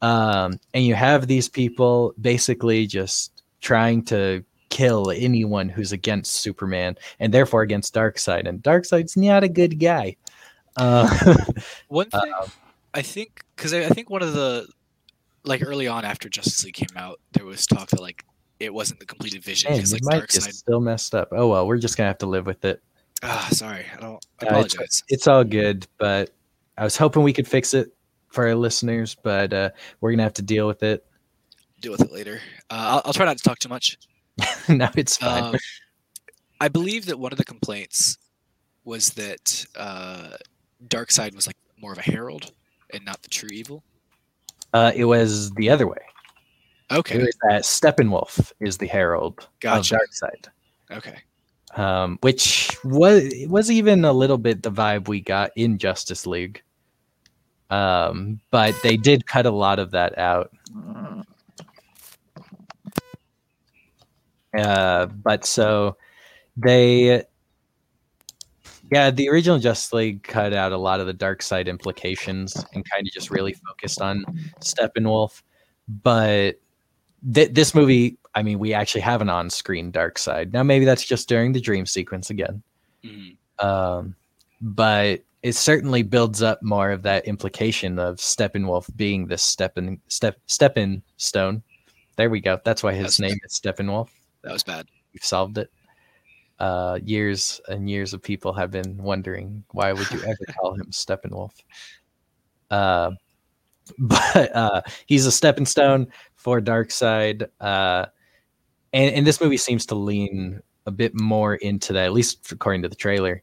Um, and you have these people basically just trying to kill anyone who's against Superman and therefore against Darkseid. And Darkseid's not a good guy. Uh, One thing I think, because I, I think one of the like early on after Justice League came out, there was talk that like it wasn't the completed vision because like mic is Darkseid. still messed up. Oh well, we're just gonna have to live with it. Ah, sorry, I don't. I Uh, it's- apologize. it's all good, but I was hoping we could fix it for our listeners, but uh, we're gonna have to deal with it. Deal with it later. Uh, I'll, I'll try not to talk too much. no, it's fine. Um, I believe that one of the complaints was that uh, side was like more of a herald and not the true evil. uh, it was the other way. Okay, that Steppenwolf is the herald Gotcha. of Darkseid, okay, um, which was was even a little bit the vibe we got in Justice League. Um, but they did cut a lot of that out. Uh, but so they, yeah, the original Justice League cut out a lot of the Darkseid implications and kind of just really focused on Steppenwolf. But th- this movie, I mean, we actually have an on-screen Darkseid. Now, maybe that's just during the dream sequence again. Mhm. Um, but it certainly builds up more of that implication of Steppenwolf being this Steppen Step Steppen Stone. There we go. That's why his That's- name is Steppenwolf. that was bad. We've solved it. Uh, years and years of people have been wondering why would you ever call him Steppenwolf? Uh, but uh, he's a stepping stone for Darkseid. Uh, and, and this movie seems to lean a bit more into that, at least according to the trailer.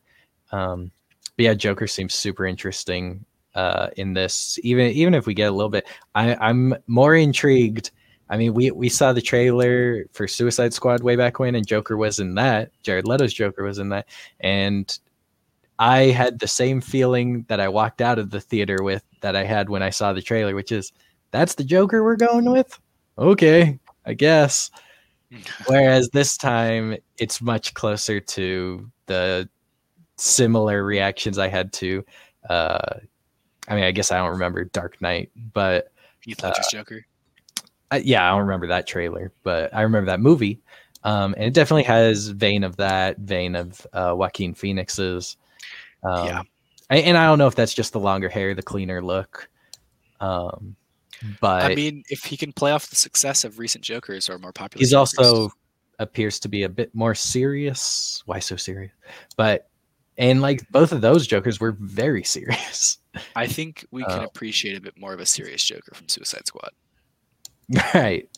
Um, but yeah, Joker seems super interesting uh, in this. Even even if we get a little bit, I, I'm more intrigued. I mean, we we saw the trailer for Suicide Squad way back when, and Joker was in that. Jared Leto's Joker was in that, and I had the same feeling that I walked out of the theater with that I had when I saw the trailer, which is that's the Joker we're going with. Okay, I guess. Whereas this time it's much closer to the similar reactions I had to. Uh, I mean, I guess I don't remember Dark Knight, but Heath Uh, Ledger's Joker. I, yeah, I don't remember that trailer, but I remember that movie. Um, and it definitely has vein of that, vein of uh, Joaquin Phoenix's. Um, Yeah. I- and I don't know if that's just the longer hair, the cleaner look. Um, but I mean, if he can play off the success of recent Jokers or more popular, he's Jokers, also appears to be a bit more serious. Why so serious? But and like both of those Jokers were very serious. I think we can uh, appreciate a bit more of a serious Joker from Suicide Squad. right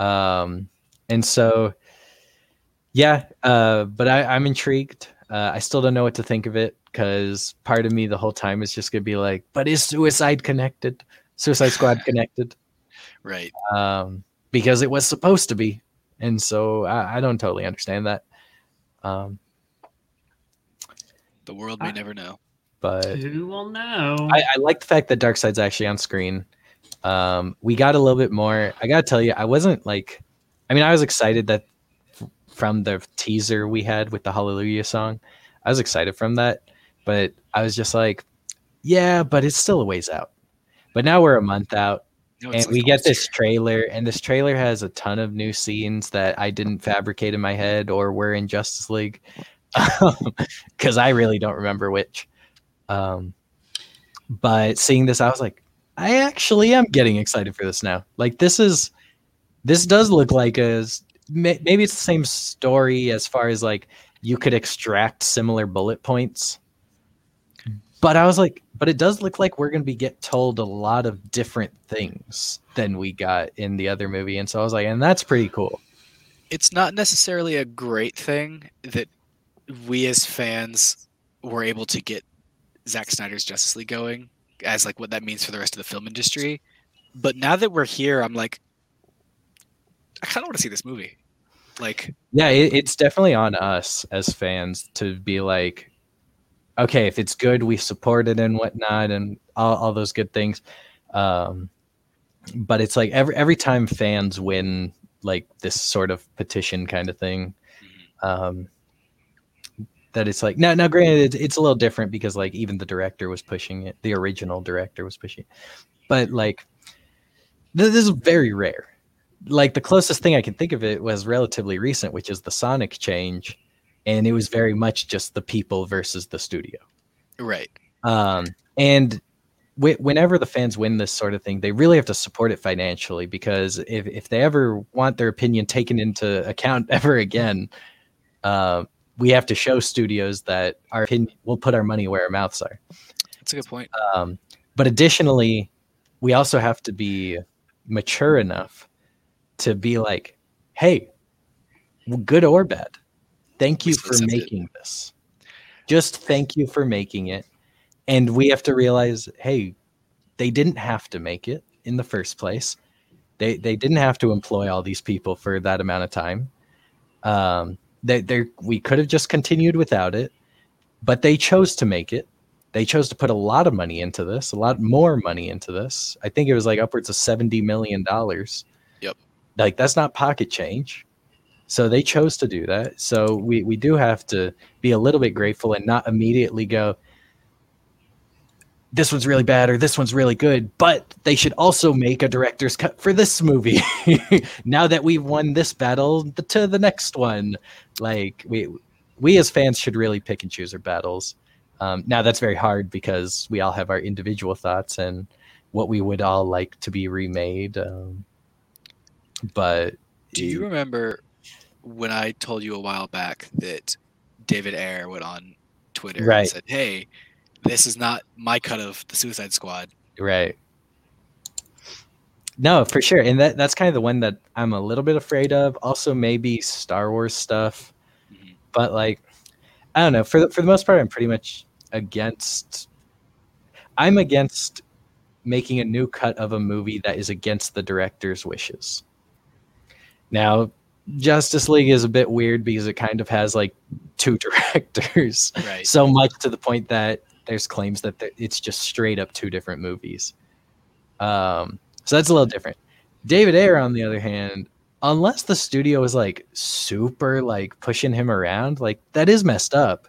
um and so yeah uh but I, i'm intrigued uh i still don't know what to think of it because part of me the whole time is just gonna be like but is suicide connected suicide squad connected Right. um because it was supposed to be and so i, I don't totally understand that um The world may I- never know. but Who will know? I, I like the fact that Darkseid's actually on screen. Um, we got a little bit more. I gotta tell you, I wasn't like, I mean, I was excited that f- from the teaser we had with the Hallelujah song, I was excited from that, but I was just like, yeah, but it's still a ways out. But now we're a month out, No, and like we get this trailer, and this trailer has a ton of new scenes that I didn't fabricate in my head or were in Justice League, because I really don't remember which. Um, but seeing this, I was like, I actually am getting excited for this now. Like this is, this does look like a maybe it's the same story as far as like you could extract similar bullet points. But I was like, but it does look like we're going to be get told a lot of different things than we got in the other movie, and so I was like, and that's pretty cool. it's not necessarily a great thing that we as fans were able to get Zack Snyder's Justice League going as like what that means for the rest of the film industry. But now that we're here, I'm like, I kind of want to see this movie. Like, yeah, it, it's definitely on us as fans to be like, okay, if it's good, we support it and whatnot, and all, all those good things. Um, but it's like every every time fans win like this sort of petition kind of thing, um, that it's like now now granted it's, it's a little different because like even the director was pushing it, the original director was pushing, it. but like th- this is very rare. Like the closest thing I can think of it was relatively recent, which is the Sonic change, and it was very much just the people versus the studio. right. Um, and wh- whenever the fans win this sort of thing, they really have to support it financially because if, if they ever want their opinion taken into account ever again, uh, we have to show studios that our opinion will put our money where our mouths are. That's a good point. Um, but additionally, we also have to be mature enough to be like, hey, good or bad, thank you for it. making this. Just thank you for making it. And we have to realize, hey, they didn't have to make it in the first place. They they didn't have to employ all these people for that amount of time. Um, they they we could have just continued without it, but they chose to make it. They chose to put a lot of money into this, a lot more money into this. I think it was like upwards of seventy million dollars. Yep. Like that's not pocket change. So they chose to do that. So we we do have to be a little bit grateful and not immediately go, this one's really bad or this one's really good, but they should also make a director's cut for this movie. now that we've won this battle, to the next one. Like we we as fans should really pick and choose our battles. Um, now that's very hard because we all have our individual thoughts and what we would all like to be remade. Um, but Do you remember when I told you a while back that David Ayer went on Twitter Right. and said, "Hey, this is not my cut of the Suicide Squad." Right. No, for sure. And that that's kind of the one that I'm a little bit afraid of. Also maybe Star Wars stuff. Mhm. But like I don't know, for the, for the most part I'm pretty much against I'm against making a new cut of a movie that is against the director's wishes. Now, Justice League is a bit weird because it kind of has like two directors Right. so much to the point that there's claims that it's just straight up two different movies. Um, so that's a little different. David Ayer, on the other hand, unless the studio is like super like pushing him around, like that is messed up.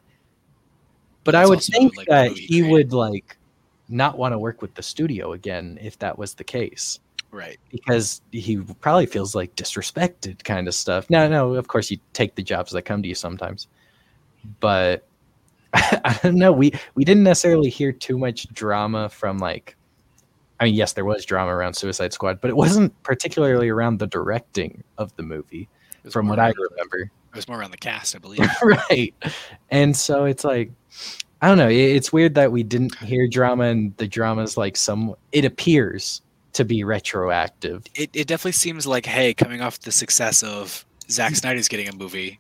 But I would think like, that he would like not want to work with the studio again if that was the case Right. because he probably feels like disrespected kind of stuff. No, no, of course you take the jobs that come to you sometimes. But I don't know, we we didn't necessarily hear too much drama from like I mean, yes, there was drama around Suicide Squad, but it wasn't particularly around the directing of the movie from what I remember. It was more around the cast, I believe. right. And so it's like I don't know, it- it's weird that we didn't hear drama and the drama's like some it appears to be retroactive. it, it definitely seems like, hey, coming off the success of Zack Snyder's getting a movie,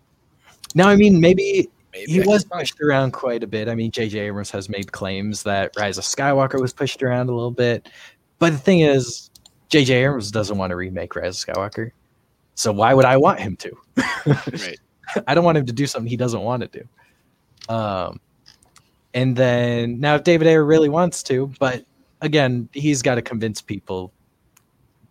Now, I mean, maybe maybe he I was pushed around quite a bit. I mean, J.J. Abrams has made claims that Rise of Skywalker was pushed around a little bit. But the thing is, J.J. Abrams doesn't want to remake Rise of Skywalker. So why would I want him to? Right. I don't want him to do something he doesn't want to do. Um, and then now if David Ayer really wants to, but again, he's got to convince people,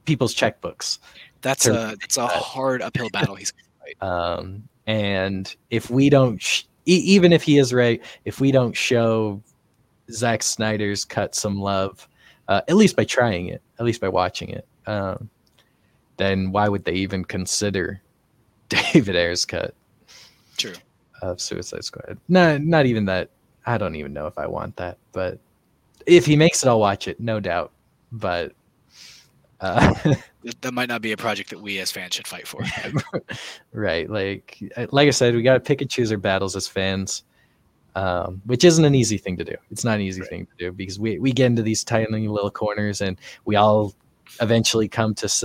people's checkbooks. That's a that's a hard uphill battle. He's Um, and if we don't, sh- e- even if he is right, if we don't show Zack Snyder's cut some love, uh, at least by trying it, at least by watching it, um, then why would they even consider David Ayer's cut true. of Suicide Squad? Not, not even that. I don't even know if I want that, but if he makes it, I'll watch it, no doubt. But uh, That, might not be a project that we as fans should fight for. right like like i said we got to pick and choose our battles as fans um, which isn't an easy thing to do it's not an easy Right. thing to do because we, we get into these tiny little corners and we all eventually come to s-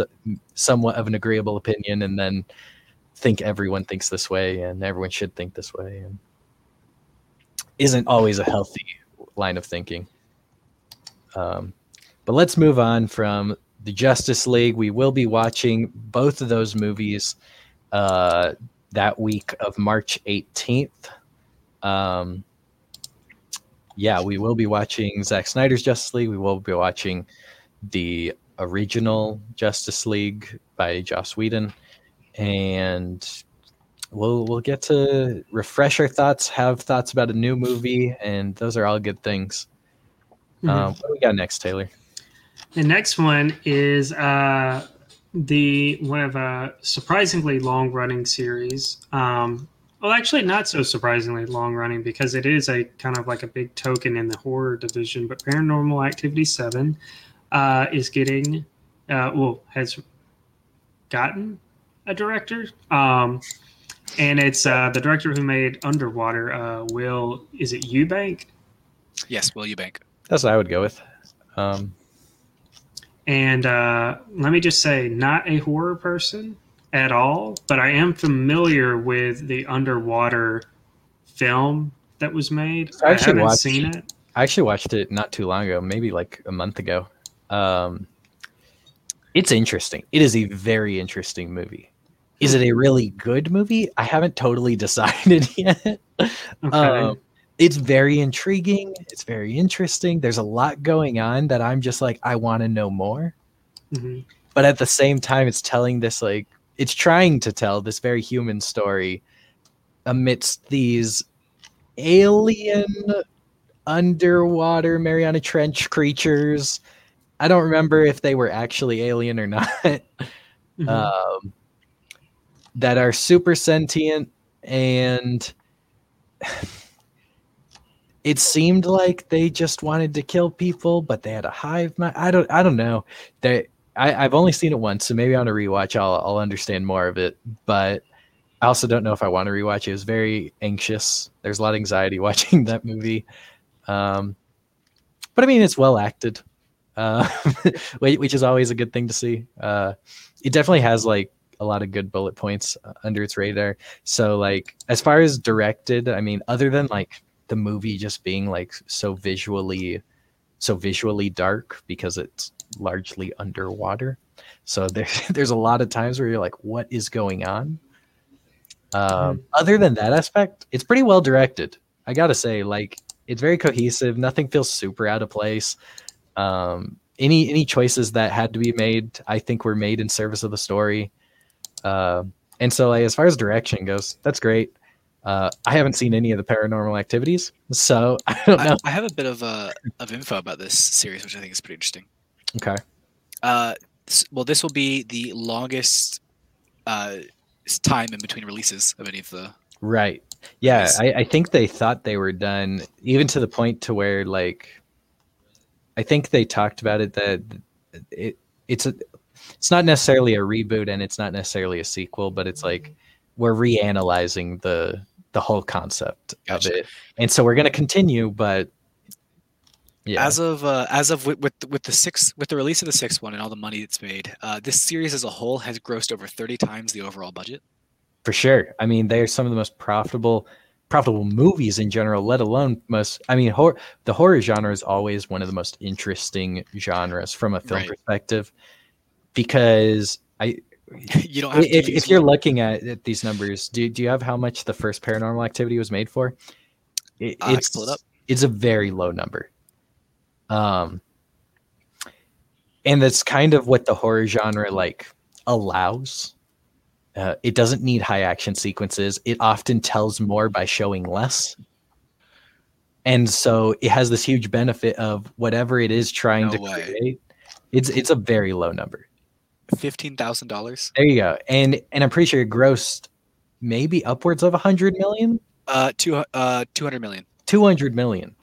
somewhat of an agreeable opinion and then think everyone thinks this way and everyone should think this way and isn't always a healthy line of thinking. Um, but let's move on from the Justice League. We will be watching both of those movies uh, that week of March 18th. Um, yeah, we will be watching Zack Snyder's Justice League. We will be watching the original Justice League by Joss Whedon, and we'll we'll get to refresh our thoughts, have thoughts about a new movie, and those are all good things. Mm-hmm. Um, what do we got next, Taylor? The next one is uh, the one of a surprisingly long running series. Um, well, actually, not so surprisingly long running because it is a kind of like a big token in the horror division. But Paranormal Activity Seven uh, is getting, uh, well, has gotten a director. Um, and it's uh, the director who made Underwater. Uh, Will is it Eubank? Yes, Will Eubank. That's what I would go with. Um, and uh, let me just say, not a horror person at all, but I am familiar with the underwater film that was made. I, I haven't watched, seen it. I actually watched it not too long ago, maybe like a month ago. Um, it's interesting. It is a very interesting movie. Is it a really good movie? I haven't totally decided yet. Okay. Um, it's very intriguing. It's very interesting. There's a lot going on that I'm just like, I want to know more. Mm-hmm. But at the same time, it's telling this like it's trying to tell this very human story amidst these alien underwater Mariana Trench creatures. I don't remember if they were actually alien or not. mm-hmm. um, that are super sentient and it seemed like they just wanted to kill people, but they had a hive mind. I don't I don't know. They I, have only seen it once, so maybe on a rewatch I'll I'll understand more of it. But I also don't know if I want to rewatch it. It was very anxious. There's a lot of anxiety watching that movie. Um, but I mean, it's well acted, uh, which is always a good thing to see. Uh, it definitely has like a lot of good bullet points uh, under its radar. So like as far as directed, I mean, other than like the movie just being like so visually, so visually dark because it's largely underwater. So there's there's a lot of times where you're like, what is going on? Um, mm-hmm. Other than that aspect, it's pretty well directed. I gotta say, like it's very cohesive. Nothing feels super out of place. Um, any any choices that had to be made, I think, were made in service of the story. Uh, and so, like, as far as direction goes, that's great. Uh, I haven't seen any of the paranormal activities, so I don't know. I, I have a bit of uh, of info about this series, which I think is pretty interesting. Okay. Uh, well, this will be the longest uh, time in between releases of any of the. Right. Yeah, I, I think they thought they were done, even to the point to where like, I think they talked about it that it it's a it's not necessarily a reboot and it's not necessarily a sequel, but it's like we're reanalyzing the the whole concept gotcha. of it, and so we're going to continue, but yeah. As of uh, as of with, with, with the six with the release of the sixth one and all the money that's made, uh, this series as a whole has grossed over thirty times the overall budget. For sure. I mean, they are some of the most profitable profitable movies in general, let alone most. I mean, horror, the horror genre is always one of the most interesting genres from a film right. perspective, because I. you don't. if if you're looking at, at, these numbers, do do you have how much the first Paranormal Activity was made for? It, uh, it's it it's a very low number. Um, and that's kind of what the horror genre like allows. Uh, it doesn't need high action sequences. It often tells more by showing less. And so it has this huge benefit of whatever it is trying no to way. create. It's it's a very low number. Fifteen thousand dollars. There you go. And and I'm pretty sure it grossed maybe upwards of a hundred million. Uh, two uh, two hundred million. Two hundred million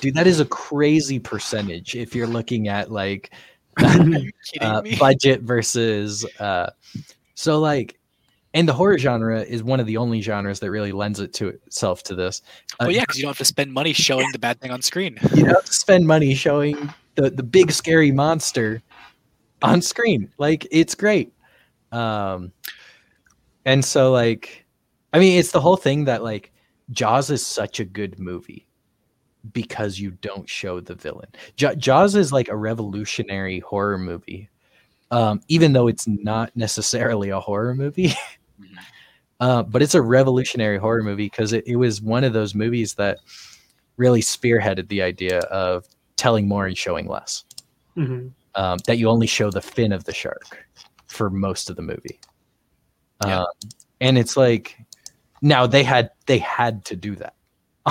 dude that is a crazy percentage if you're looking at like uh, budget versus uh so like and the horror genre is one of the only genres that really lends it to itself to this uh, well yeah because you don't have to spend money showing the bad thing on screen you don't have to spend money showing the the big scary monster on screen. Like it's great. Um and so like i mean it's the whole thing that like jaws is such a good movie because you don't show the villain. J- jaws is like a revolutionary horror movie um, even though it's not necessarily a horror movie. Uh, but it's a revolutionary horror movie because it, it was one of those movies that really spearheaded the idea of telling more and showing less. Hmm um, that you only show the fin of the shark for most of the movie. Yeah. Um, and it's like now they had they had to do that,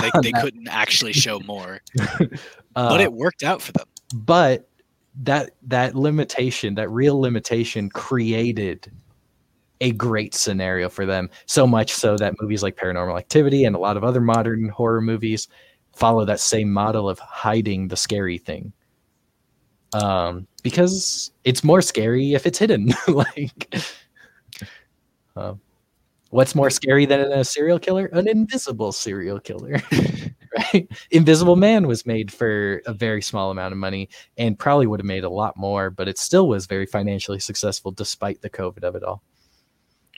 They, they couldn't actually show more, Uh, but it worked out for them. but that that limitation, that real limitation, created a great scenario for them. So much so that movies like Paranormal Activity and a lot of other modern horror movies follow that same model of hiding the scary thing. Um, because it's more scary if it's hidden. like, um, what's more scary than a serial killer? An invisible serial killer. right? Invisible Man was made for a very small amount of money and probably would have made a lot more, but it still was very financially successful despite the COVID of it all.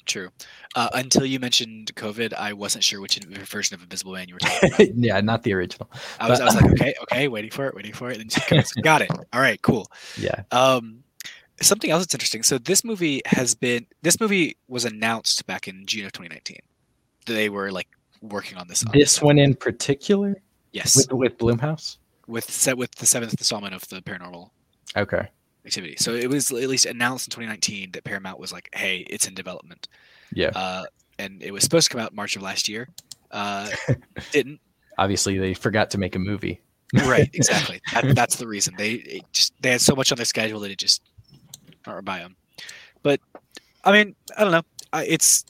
True. Uh, until you mentioned COVID, I wasn't sure which version of Invisible Man you were talking about. yeah, not the original. I was, I was like, okay, okay, waiting for it, waiting for it. And goes, got it. All right, cool. Yeah. Um, something else that's interesting. So this movie has been this movie was announced back in June of 2019. They were like working on this. on This one in particular yes, with with Blumhouse. with set with the seventh installment of the Paranormal Okay. Activity. So it was at least announced in 2019 that Paramount was like, hey, it's in development. Yeah. Uh, and it was supposed to come out March of last year. Uh, didn't. Obviously, they forgot to make a movie. Right. Exactly. that, that's the reason they it just they had so much on their schedule that it just or by them. But I mean, I don't know. I, it's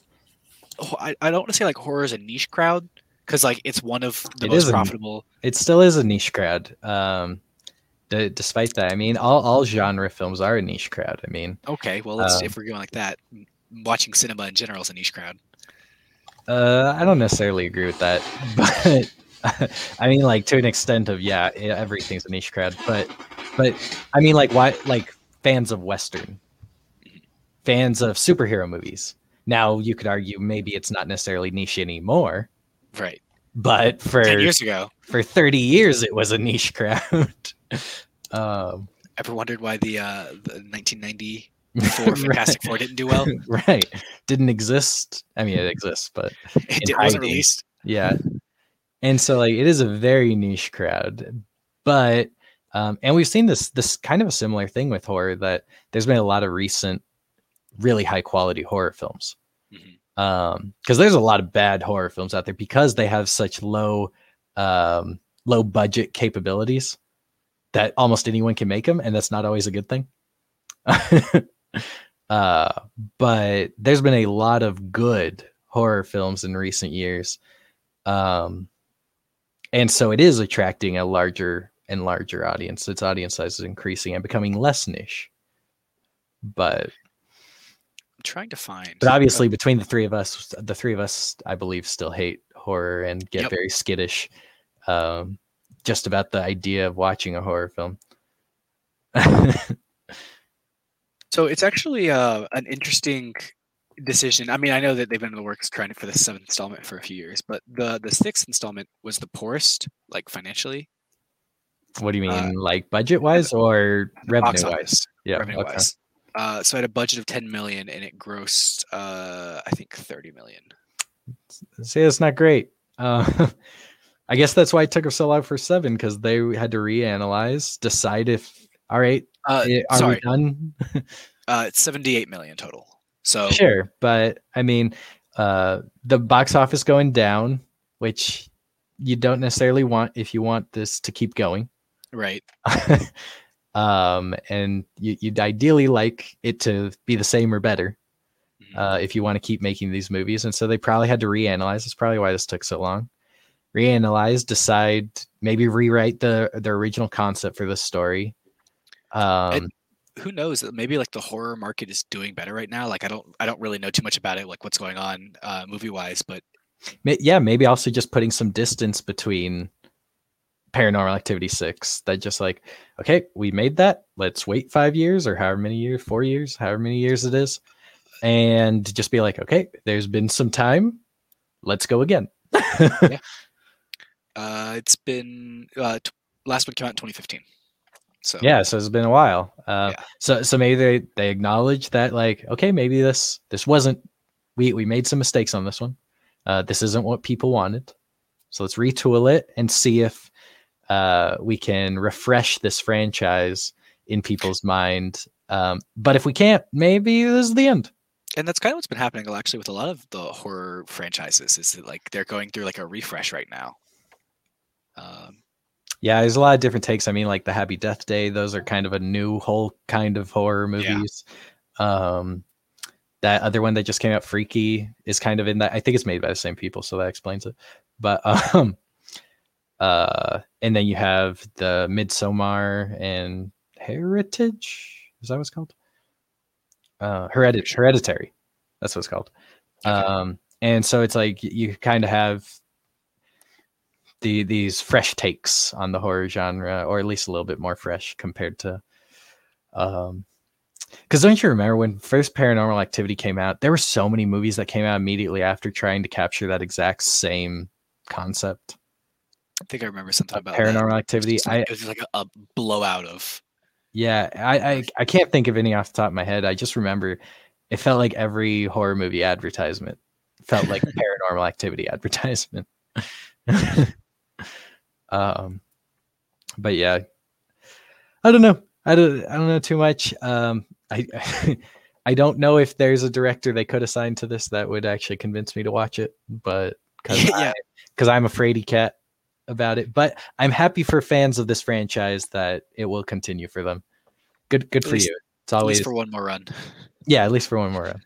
I, I don't want to say like horror is a niche crowd because like it's one of the It most is a- profitable. It still is a niche crowd. Um, d- despite that, I mean, all all genre films are a niche crowd. I mean, Okay, well, let's, Um, if we're going like that, watching cinema in general is a niche crowd. Uh, I don't necessarily agree with that, but I mean, like to an extent of yeah, yeah, everything's a niche crowd, but but I mean, like why, like fans of western, fans of superhero movies. Now you could argue maybe it's not necessarily niche anymore, Right. but for Ten years ago, for thirty years it was a niche crowd. um, ever wondered why the uh, the 1994 Fantastic Four didn't do well? right, didn't exist. I mean, it exists, but It did, wasn't released. yeah and so like it is a very niche crowd but um and we've seen this this kind of a similar thing with horror that there's been a lot of recent really high quality horror films Mhm. um because there's a lot of bad horror films out there because they have such low um low budget capabilities that almost anyone can make them and that's not always a good thing uh but there's been a lot of good horror films in recent years um and so it is attracting a larger and larger audience its audience size is increasing and becoming less niche but I'm trying to find. but obviously between the three of us the three of us i believe still hate horror and get Yep. very skittish um just about the idea of watching a horror film So it's actually uh, an interesting decision. I mean, I know that they've been in the works trying for the seventh installment for a few years, but the the sixth installment was the poorest, like financially, what do you mean Uh, like budget wise or revenue wise yeah revenue okay. wise. Uh, so I had a budget of 10 million and it grossed, uh, I think, 30 million. See, that's not great. Uh, I guess that's why it took us so long for seven because they had to reanalyze, decide if all right, Uh, eh, are sorry, we done? uh, it's 78 million total. So Sure, but I mean, uh, the box office going down, which you don't necessarily want if you want this to keep going. right, um, and you, you'd ideally like it to be the same or better Mhm. uh, if you want to keep making these movies. And so they probably had to reanalyze. That's probably why this took so long. Reanalyze, decide, maybe rewrite the the original concept for this story. Um, who knows? Maybe like the horror market is doing better right now. Like I don't, I don't really know too much about it, like what's going on uh, movie wise, but yeah, maybe also just putting some distance between Paranormal Activity six. That just like, okay, we made that. Let's wait five years or however many years, four years, however many years it is. and just be like, okay, there's been some time. Let's go again. Uh, it's been uh, t- last one came out in 2015. So yeah, so it's been a while. Uh, Yeah. So so maybe they they acknowledge that like, okay, maybe this this wasn't we we made some mistakes on this one. Uh, this isn't what people wanted. So let's retool it and see if uh, we can refresh this franchise in people's mind. Um, but if we can't, maybe this is the end. and that's kind of what's been happening actually with a lot of the horror franchises is that like they're going through like a refresh right now. Um, Yeah, there's a lot of different takes. I mean, like the Happy Death Day; those are kind of a new whole kind of horror Yeah. movies. Um, that other one that just came out, Freaky, is kind of in that. I think it's made by the same people, so that explains it. But um, uh, and then you have the Midsommar and Heritage. Is that what it's called? Uh, Heredit- Hereditary. That's what it's called. Um, and so it's like you kind of have the these fresh takes on the horror genre, or at least a little bit more fresh compared to. Um, because don't you remember when first Paranormal Activity came out? There were so many movies that came out immediately after trying to capture that exact same concept. I think I remember something about that. Paranormal It was Activity. just I it was like a, a blowout of yeah, I, I I can't think of any off the top of my head. I just remember it felt like every horror movie advertisement felt like Paranormal Activity advertisement. um, but yeah, I don't know. I don't. I don't know too much. Um, I I don't know if there's a director they could assign to this that would actually convince me to watch it, but because Yeah. because I'm a fraidy cat about it. But I'm happy for fans of this franchise that it will continue for them. Good, good At for least- you. It's at always least for one more run. yeah, at least for one more run.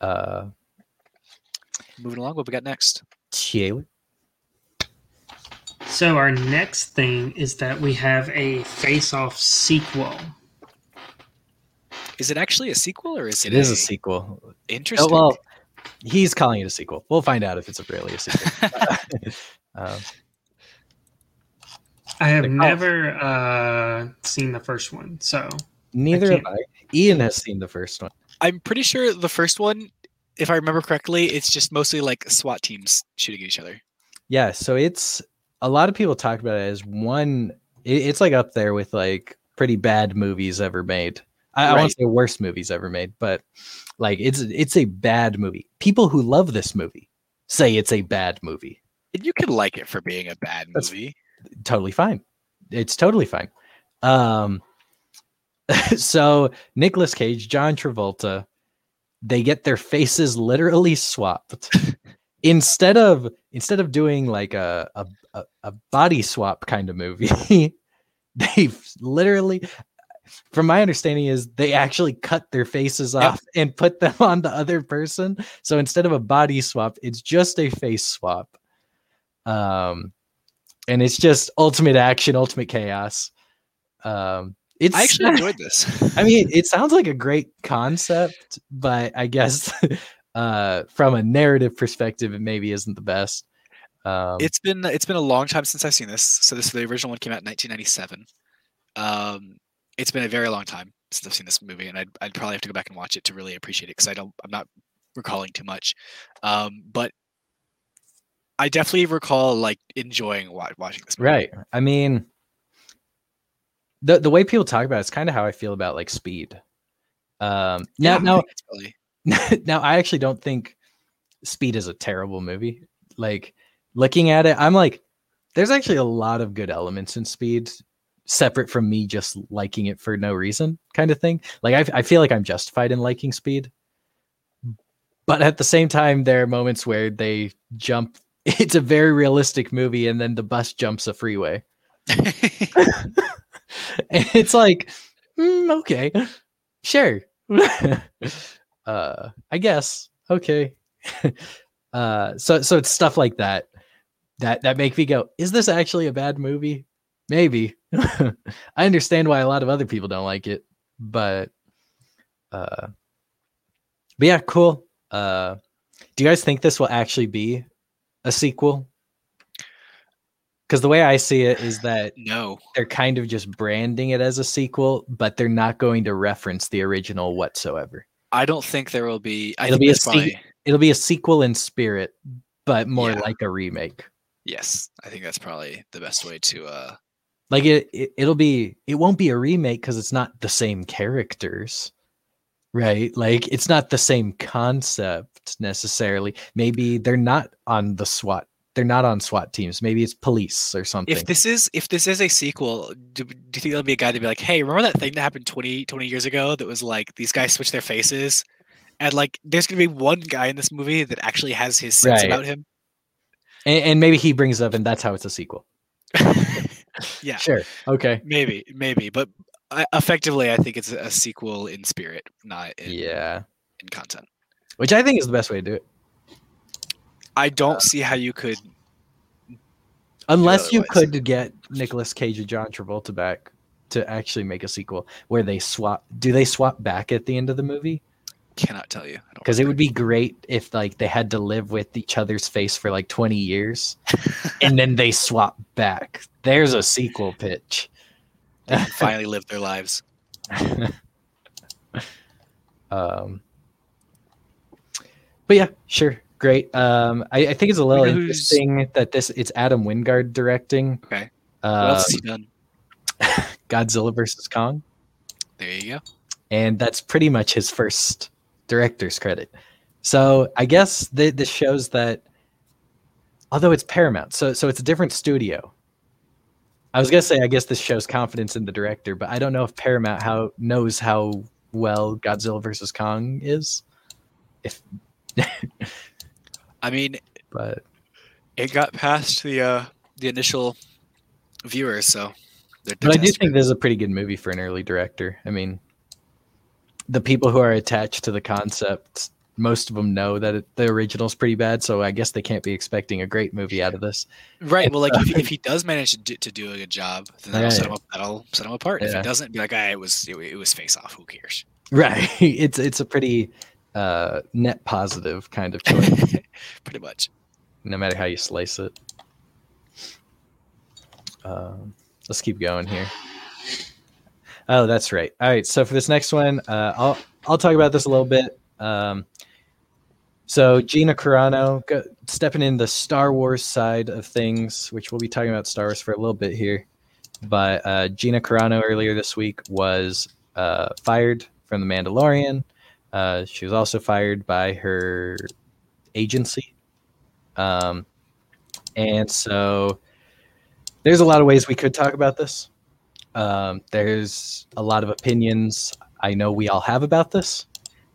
Uh, Moving along, what we got next? Taylor. So our next thing is that we have a face-off sequel. Is it actually a sequel or is it, It is a sequel. Oh, Interesting. well, he's calling it a sequel. We'll find out if it's really a sequel. um, I have Like, oh. never uh, seen the first one, so neither have I. Ian has seen the first one. I'm pretty sure the first one, if I remember correctly, it's just mostly like SWAT teams shooting at each other. Yeah, so it's a lot of people talk about it as one. It, it's like up there with like pretty bad movies ever made. I, I won't say worst movies ever made, but like it's it's a bad movie. People who love this movie say it's a bad movie. And you can like it for being a bad That's- movie. Totally fine. It's totally fine. Um, so Nicolas Cage, John Travolta, they get their faces literally swapped. instead of instead of doing like a a, a, a body swap kind of movie, they literally from my understanding is they actually cut their faces Yep. off and put them on the other person. So instead of a body swap, it's just a face swap. Um and it's just ultimate action, ultimate chaos. Um it's I actually enjoyed this. I mean, it sounds like a great concept, but I guess uh, from a narrative perspective, it maybe isn't the best. Um, it's been it's been a long time since I've seen this. So this the original one came out in 1997. Um, it's been a very long time since I've seen this movie, and I'd, I'd probably have to go back and watch it to really appreciate it because I don't I'm not recalling too much. Um, but I definitely recall like enjoying wa- watching this. Movie. right. I mean, the the way people talk about it's kind of how I feel about like Speed. Um, now, Yeah, now, really- now, I actually don't think Speed is a terrible movie. Like looking at it, I'm like, there's actually a lot of good elements in Speed, separate from me just liking it for no reason, kind of thing. Like I, I feel like I'm justified in liking Speed, but at the same time, there are moments where they jump. It's a very realistic movie, and then the bus jumps a freeway, and it's like, mm, okay, sure, uh, I guess, okay. uh, so so it's stuff like that that that make me go, is this actually a bad movie? Maybe. I understand why a lot of other people don't like it, but uh, but yeah, cool. Uh, do you guys think this will actually be a sequel? Because the way I see it is that No. they're kind of just branding it as a sequel, but they're not going to reference the original whatsoever. I don't think there will be. I It'll think be a se- It'll be a sequel in spirit, but more Yeah. like a remake. Yes. I think that's probably the best way to. uh Like it, it it'll be it won't be a remake because it's not the same characters. Right? Like it's not the same concept necessarily. Maybe they're not on the SWAT. They're not on SWAT teams. Maybe it's police or something. If this is if this is a sequel, do, do you think there'll be a guy to be like, "Hey, remember that thing that happened 20, 20 years ago? That was like these guys switched their faces, and like there's gonna be one guy in this movie that actually has his sense Right. about him." And, and maybe he brings up and that's how it's a sequel. yeah, Sure. Okay. maybe, maybe, but I, effectively, I think it's a sequel in spirit, not in, Yeah. in content. Which I think is the best way to do it. I don't see how you could. Unless you otherwise. could get Nicolas Cage and John Travolta back to actually make a sequel where they swap do they swap back at the end of the movie? Cannot tell you. Because it would be great if like they had to live with each other's face for like 20 years and then they swap back. There's a sequel pitch. They can finally live their lives. um but yeah, sure. Great. Um I, I think it's a little Who's- interesting that this it's Adam Wingard directing. Okay. What Uh, else has he done? Godzilla versus Kong. There you go. and that's pretty much his first director's credit. So I guess th- this shows that, although it's Paramount, so so it's a different studio. I was gonna say I guess this shows confidence in the director, but I don't know if Paramount how knows how well Godzilla versus Kong is. If I mean, but it got past the uh the initial viewers, so. But I do think this is a pretty good movie for an early director. I mean, the people who are attached to the concept, most of them know that it, the original's pretty bad, so I guess they can't be expecting a great movie out of this. Right. Well, like uh, if, if he does manage to do, to do a good job, then that'll, Yeah, set, him up, that'll set him apart. If Yeah. he doesn't, be like, ah, it was it, it was face off. Who cares? Right. It's it's a pretty uh, net positive kind of choice, Pretty much. no matter how you slice it. Um, let's keep going here. Oh, that's right. All right. So for this next one, uh, I'll I'll talk about this a little bit. Um, so Gina Carano go, stepping in the Star Wars side of things, which we'll be talking about Star Wars for a little bit here. But uh, Gina Carano earlier this week was uh, fired from The Mandalorian. Uh, she was also fired by her agency. Um, and so there's a lot of ways we could talk about this. Um, there's a lot of opinions I know we all have about this.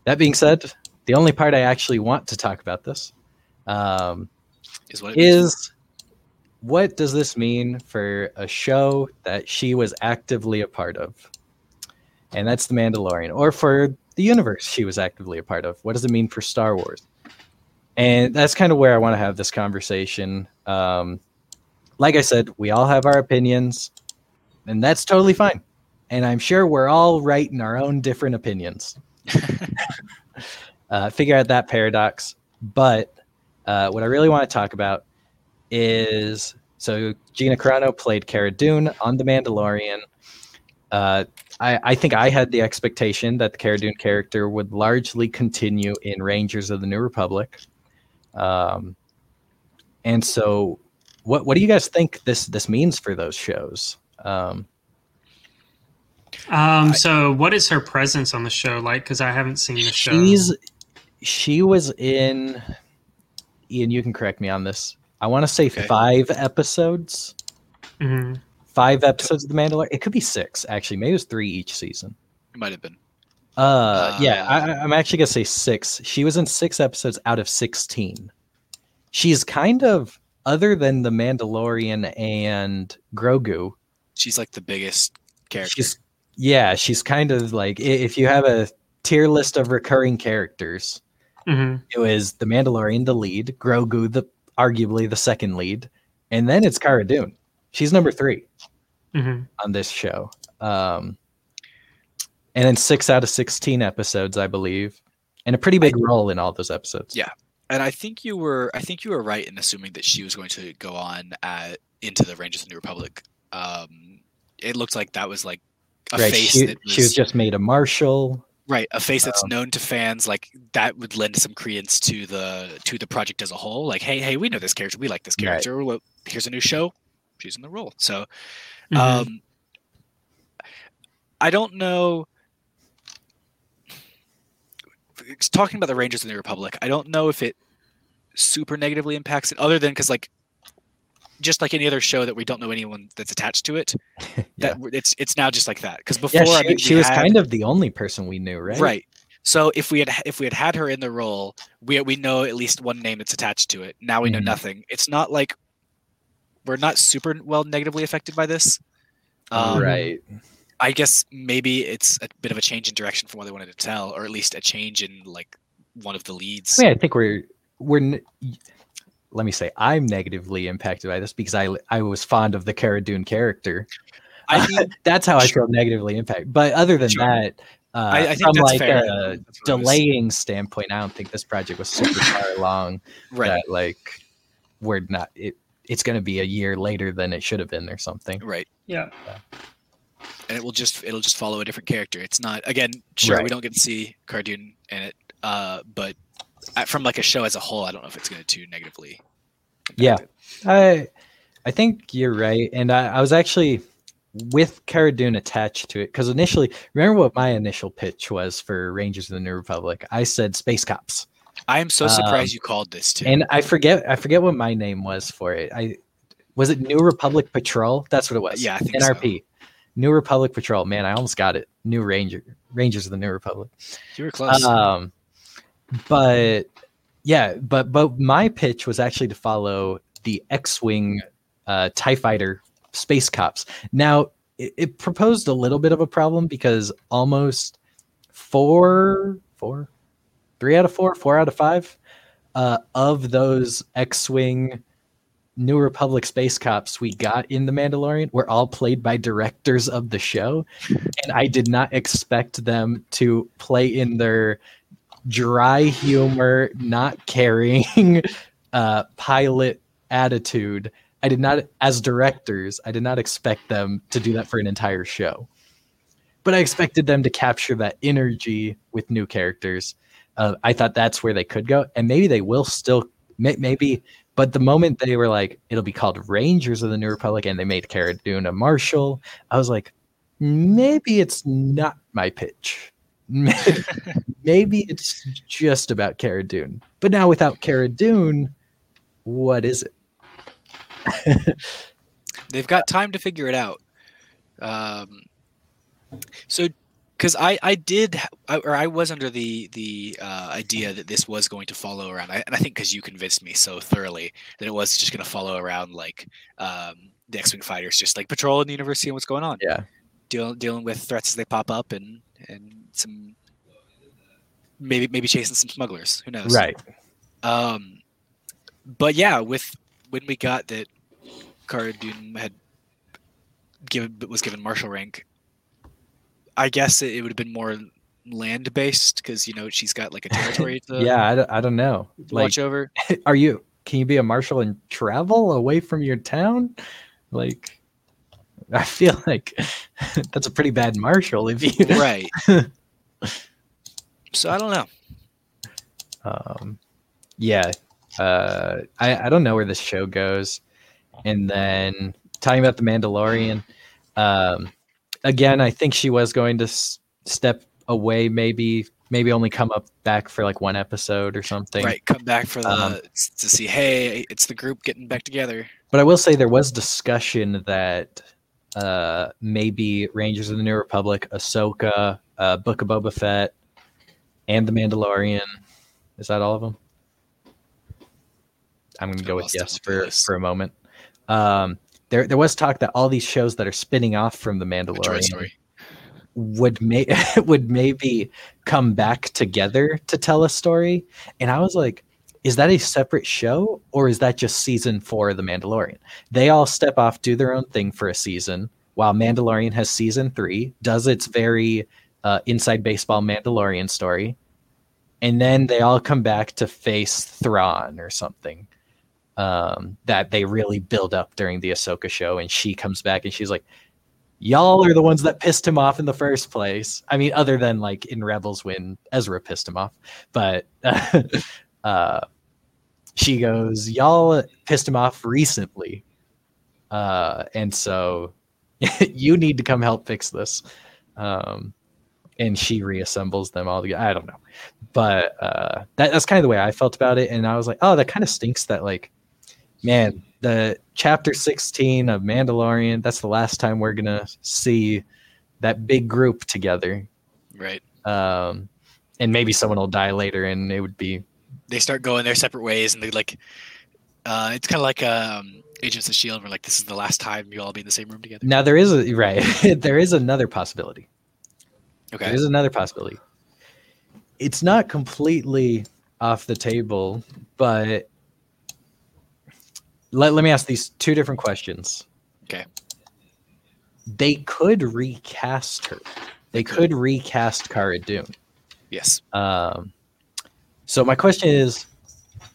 That being said, the only part I actually want to talk about this um, Is what is what does this mean for a show that she was actively a part of? And that's The Mandalorian, or for the universe she was actively a part of. What does it mean for Star Wars? And that's kind of where I want to have this conversation. Um, like I said, we all have our opinions, and that's totally fine. And I'm sure we're all right in our own different opinions. uh, figure out that paradox. But uh, what I really want to talk about is so Gina Carano played Cara Dune on The Mandalorian. Uh, I, I think I had the expectation that the Cara Dune character would largely continue in Rangers of the New Republic. Um, and so, what what do you guys think this this means for those shows? Um, Um, so what is her presence on the show like? Because I haven't seen the show. she's she was in. Ian, you can correct me on this. I want to say Okay. five episodes. Mhm. Five episodes of The Mandalorian. It could be six actually. Maybe it was three each season. It might have been. Uh, yeah, Uh, I, I'm actually gonna say six. She was in six episodes out of sixteen. She's kind of other than the Mandalorian and Grogu. She's like the biggest character. She's yeah, she's kind of like if you have a tier list of recurring characters, Mhm. it was the Mandalorian the lead, Grogu the arguably the second lead, and then it's Cara Dune. She's number three. Mhm. on this show. Um, and then six out of 16 episodes, I believe, and a pretty big role in all those episodes. Yeah. and I think you were I think you were right in assuming that she was going to go on at into the Rangers of the New Republic. Um, it looked like that was like a right. face She, that was, she was just made a marshal. right a face that's um, known to fans. Like that would lend some credence to the to the project as a whole. Like, hey, hey, we know this character. We like this Right. character. Well, here's a new show. She's in the role. So Mhm. um, I don't know. Talking about the Rangers in the Republic, I don't know if it super negatively impacts it, other than because like, just like any other show that we don't know anyone that's attached to it, Yeah. that it's it's now just like that. Because before, Yeah, I she, mean, she was had- kind of the only person we knew, right? right. So if we had if we had had her in the role, we we know at least one name that's attached to it. Now we know Mhm. nothing. It's not like we're not super well negatively affected by this. Um, right. I guess maybe it's a bit of a change in direction from what they wanted to tell, or at least a change in like one of the leads. I mean, I think we're we're. N- Let me say, I'm negatively impacted by this because I I was fond of the Cara Dune character. I mean, That's how I Sure. feel negatively impacted. But other than Sure. that, uh, I, I think from that's like fair. a That's what I delaying standpoint, I don't think this project was super far along. right? That like we're not. It, it's going to be a year later than it should have been, or something. Right. yeah. and it will just it'll just follow a different character. It's not again, sure we don't get to see Cara Dune in it, uh, but from like a show as a whole, I don't know if it's going to too negatively. impact Yeah. I I think you're right, and I, I was actually with Cara Dune attached to it because initially, remember what my initial pitch was for Rangers of the New Republic? I said Space Cops, I am so Um, surprised you called this too. and I forget I forget what my name was for it. I was it New Republic Patrol. That's what it was. Yeah, I think so. NRP. New Republic Patrol. Man, I almost got it. New Ranger Rangers of the New Republic. you were close. Um, but yeah, but but my pitch was actually to follow the X-wing uh, Tie Fighter space cops. Now it, it proposed a little bit of a problem because almost four, four, three out of four, four out of five uh, of those X-wing New Republic space cops we got in The Mandalorian were all played by directors of the show. And I did not expect them to play in their dry humor, not caring uh, pilot attitude. I did not, as directors, I did not expect them to do that for an entire show. But I expected them to capture that energy with new characters. Uh, I thought that's where they could go, and maybe they will still. May, maybe but the moment they were like, it'll be called Rangers of the New Republic, and they made Cara Dune a marshal, I was like, maybe it's not my pitch. maybe it's just about Cara Dune. But now without Cara Dune, what is it? They've got time to figure it out. Um, so, because I I did I, or I was under the the uh, idea that this was going to follow around, I, and I think because you convinced me so thoroughly that it was just going to follow around like um, the X-wing fighters, just like patrolling the universe, and what's going on, Yeah. dealing dealing with threats as they pop up, and and some maybe maybe chasing some smugglers. Who knows? Right. Um, but yeah, with when we got that Cara Dune had given was given marshal rank, I guess it, it would have been more land based because you know she's got like a territory to yeah, I don't, I don't know. Like, watch over. are you, can you be a marshal and travel away from your town? Like, I feel like that's a pretty bad marshal if you. right. so I don't know. um yeah uh i i don't know where this show goes and then talking about the mandalorian um again i think she was going to s- step away maybe maybe only come up back for like one episode or something Right, come back for the Um, to see. Hey, it's the group getting back together. but i will say there was discussion that uh maybe rangers of the new republic ahsoka uh book of boba fett and the mandalorian. Is that all of them? I'm gonna go with yes for for a moment. Um there there was talk that all these shows that are spinning off from the mandalorian would may would maybe come back together to tell a story. And i was like is that a separate show or is that just season four of the mandalorian they all step off do their own thing for a season while mandalorian has season three does its very uh, inside baseball mandalorian story and then they all come back to face thrawn or something um, that they really build up during the Ahsoka show, and she comes back and she's like, "Y'all are the ones that pissed him off in the first place." I mean, other than like in Rebels when Ezra pissed him off, but uh, she goes, "Y'all pissed him off recently, uh, and so you need to come help fix this." Um, and she reassembles them all together. I don't know, but uh, that, that's kind of the way I felt about it. And I was like, oh, that kind of stinks. That like, man, the chapter sixteen of Mandalorian. That's the last time we're gonna see that big group together. Right. Um, and maybe someone will die later, and it would be They start going their separate ways, and they like. Uh, it's kind of like um, Agents of Shield, where like this is the last time you all be in the same room together. now there is a right. there is another possibility. Okay. There's another possibility. It's not completely off the table, but let, let me ask these two different questions. Okay. They could recast her. They could recast Cara Dune. Yes. Um, so my question is,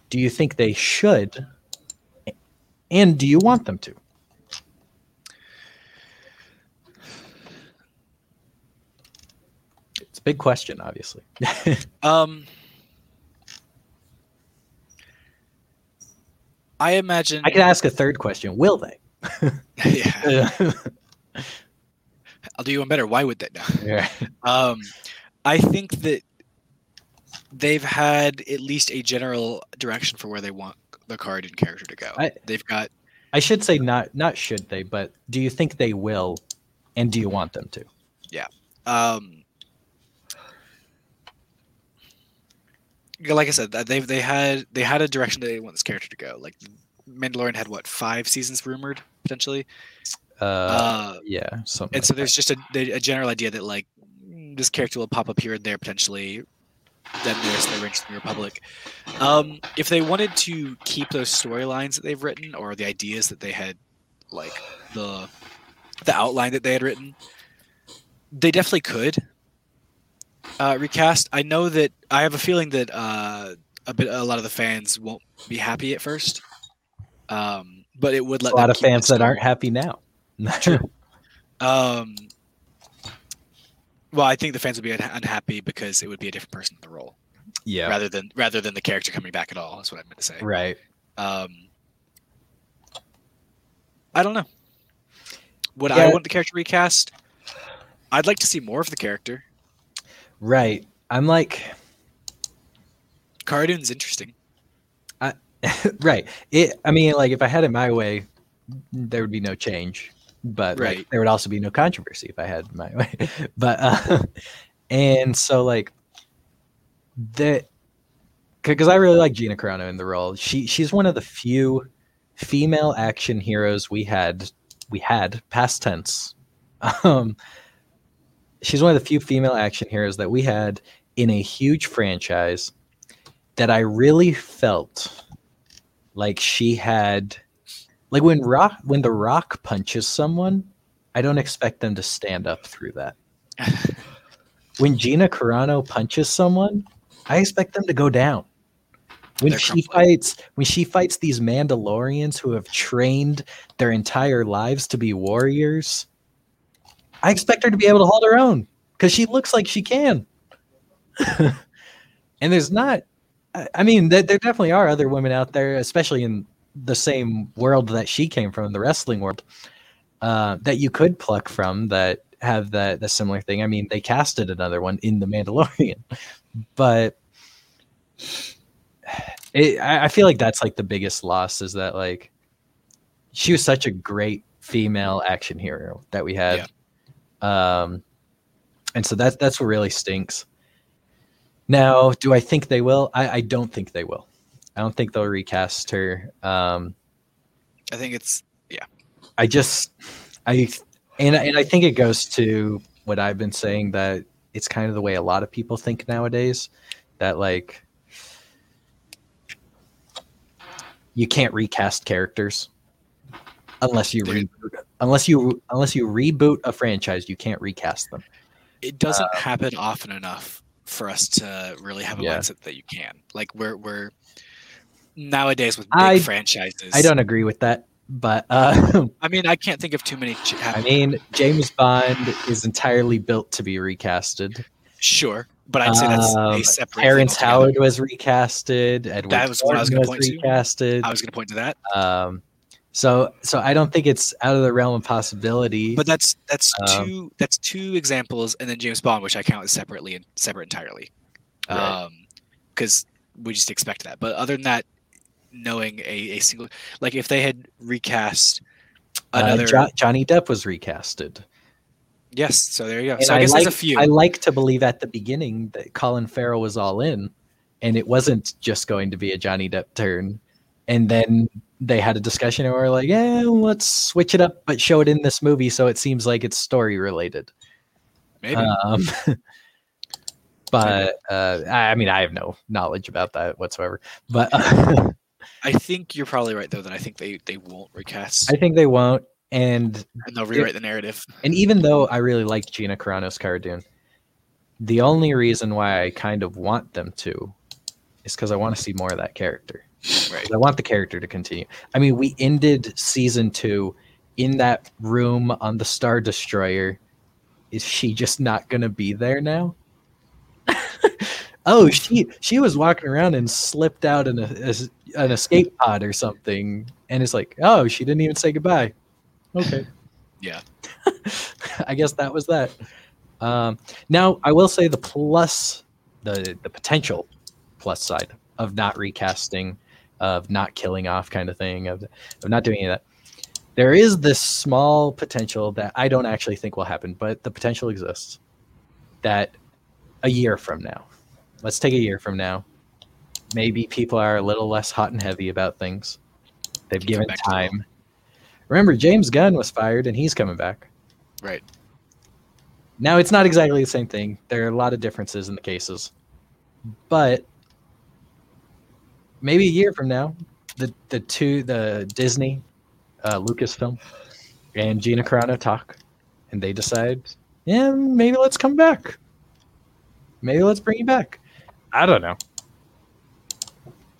do you think they should, and do you want them to? It's a big question, obviously. Um. I imagine. I could ask a third question: Will they? yeah. I'll do you one better. Why would they? now? Yeah. Um, I think that they've had at least a general direction for where they want the Cara Dune character to go. I- they've got I should say not not should they, but do you think they will, and do you want them to? Yeah. um, like I said, they've they had they had a direction that they want this character to go. Like Mandalorian had what five seasons rumored potentially, Uh, uh, yeah, something. and like so there's just a, a general idea that like this character will pop up here and there potentially. Then there's the Rangers of the Republic. Um, if they wanted to keep those storylines that they've written or the ideas that they had, like the the outline that they had written, they definitely could uh, recast. I know that I have a feeling that uh, a bit a lot of the fans won't be happy at first, um, but it would let a lot of fans that aren't happy now. Um, well, I think the fans would be unhappy because it would be a different person in the role yeah, rather than rather than the character coming back at all. That's what I meant to say. right. Um, I don't know. Would I want the character recast? I'd like to see more of the character. Right. I'm like, Cara Dune's interesting. right. It. I mean, like, if I had it my way, there would be no change, but like, Right. there would also be no controversy if I had my way. but uh, and so like that, because I really like Gina Carano in the role. She she's one of the few female action heroes we had we had past tense. Um, she's one of the few female action heroes that we had in a huge franchise that I really felt like she had like when rock when the rock punches someone i don't expect them to stand up through that. When gina carano punches someone i expect them to go down. When They're she fights when she fights these mandalorians who have trained their entire lives to be warriors i expect her to be able to hold her own because she looks like she can. And there's not I- mean, there definitely are other women out there, especially in the same world that she came from, the wrestling world, uh, that you could pluck from that have that the similar thing. I mean, they casted another one in The Mandalorian, but it, I, I feel like that's like the biggest loss is that like she was such a great female action hero that we had, um, and so that's that's what really stinks. Now, do I think they will? I, I don't think they will. I don't think they'll recast her. Um, I think it's yeah. I just, I, and and I think it goes to what I've been saying that it's kind of the way a lot of people think nowadays. That like, you can't recast characters unless you Dude. reboot. Unless you unless you reboot a franchise, you can't recast them. it doesn't happen often enough for us to really have a Yeah. mindset that you can. Like we're we're nowadays with big I- franchises. I don't agree with that, but uh, I mean, I can't think of too many. ch- I mean, James Bond is entirely built to be recasted. sure, but I'd say that's Um, a separate. Terrence. Howard was recasted. Edward That was what I was point to. recasted. I was going to point to that, Um, so so I don't think it's out of the realm of possibility. but that's that's Um, two that's two examples, and then James Bond, which I count as separately and separate entirely, Right. because we just expect that. But other than that, knowing a, a single like if they had recast Uh, another, Jo- Johnny Depp was recasted. yes, so there you go. And So I, guess like, there's a few. I like to believe at the beginning that Colin Farrell was all in, and it wasn't just going to be a Johnny Depp turn. And then they had a discussion and were like, "Yeah, let's switch it up, but show it in this movie so it seems like it's story related." Maybe Um, but uh, I I mean, I have no knowledge about that whatsoever. But I think you're probably right though. That I think they they won't recast I think they won't. And and they'll rewrite the narrative. And even though I really like Gina Carano's Cara Dune, the only reason why I kind of want them to is because I want to see more of that character. Right. I want the character to continue. I mean, we ended season two in that room on the Star Destroyer. Is she just not going to be there now? oh, she she was walking around and slipped out in a, as- an escape pod or something, and it's like, oh, she didn't even say goodbye. Okay. Yeah. I guess that was that. Um, now, I will say the plus, the the potential plus side of not recasting, of not killing off, kind of thing, of of not doing any of that. There is this small potential that I don't actually think will happen, but the potential exists. That a year from now, let's take a year from now, maybe people are a little less hot and heavy about things. They've come given back to normal. time. Remember, James Gunn was fired and he's coming back. Right. Now, it's not exactly the same thing. There are a lot of differences in the cases. But maybe a year from now, the, the two, the Disney, uh, Lucasfilm, and Gina Carano talk, and they decide, yeah, maybe let's come back. Maybe let's bring you back. I don't know.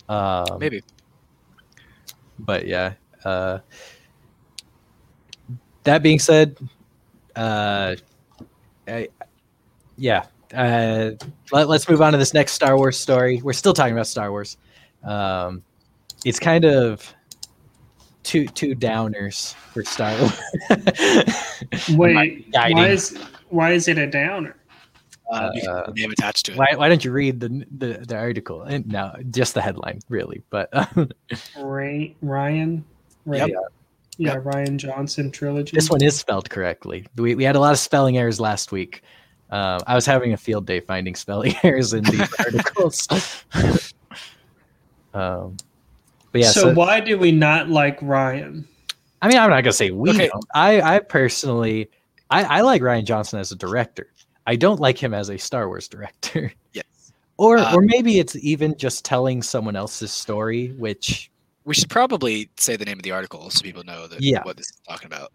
Um, Maybe. but yeah. Uh, that being said, uh, I, yeah. Uh, let, us move on to this next Star Wars story. We're still talking about Star Wars. Um, it's kind of two two downers for Star Wars. Wait, why is why is it a downer? Uh, because Uh, the name attached to it. why, why don't you read the, the the article? And no, just the headline, really. But Ray, Ryan, Ray, Yep. yeah, Rian Johnson trilogy. This one is spelled correctly. We, we had a lot of spelling errors last week. Um, I was having a field day finding spelling errors in these articles. um, but yeah, so, so, why do we not like Rian? I mean, I'm not gonna say we. Okay. Don't. I I personally, I, I like Rian Johnson as a director. I don't like him as a Star Wars director. Yes. Or Uh, or maybe it's even just telling someone else's story, which We should probably say the name of the article so people know that Yeah. what this is talking about.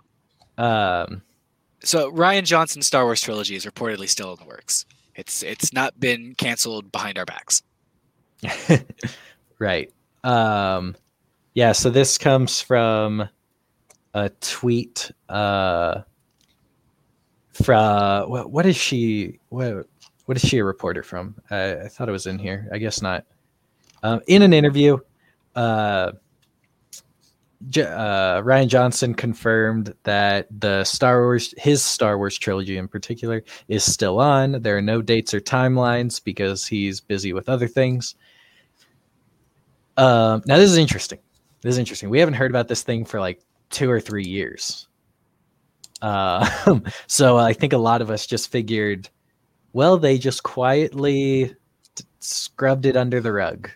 um, So Rian Johnson's Star Wars trilogy is reportedly still in the works. It's it's not been canceled behind our backs. right. Um, yeah. So this comes from a tweet uh, from what, what is she? What, what is she a reporter from? I, I thought it was in here. I guess not. Um, in an interview, uh, J- uh, Rian Johnson confirmed that the Star Wars, his Star Wars trilogy in particular, is still on. There are no dates or timelines because he's busy with other things. Um, now, this is interesting. This is interesting. We haven't heard about this thing for like two or three years. Uh, so I think a lot of us just figured, well, they just quietly t- scrubbed it under the rug.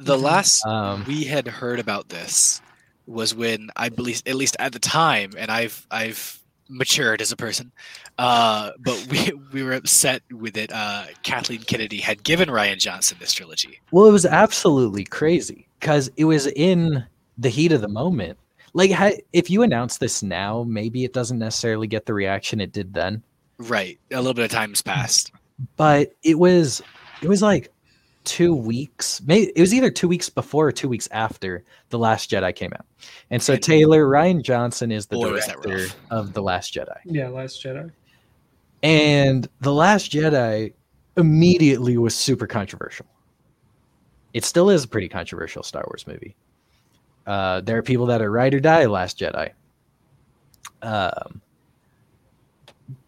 The Mhm. last Um, we had heard about this was when I believe, at least at the time, and I've I've matured as a person, uh, but we we were upset with it. Uh, Kathleen Kennedy had given Rian Johnson this trilogy. Well, it was absolutely crazy because it was in the heat of the moment. Like, ha- if you announce this now, maybe it doesn't necessarily get the reaction it did then. Right, a little bit of time's passed. But it was, it was like two weeks. Maybe it was either two weeks before or two weeks after the Last Jedi came out. And so And- Taylor Rian Johnson is the Boy, director rough. of the Last Jedi. Yeah, Last Jedi. And The Last Jedi immediately was super controversial. It still is a pretty controversial Star Wars movie. Uh, there are people that are ride or die Last Jedi. Um,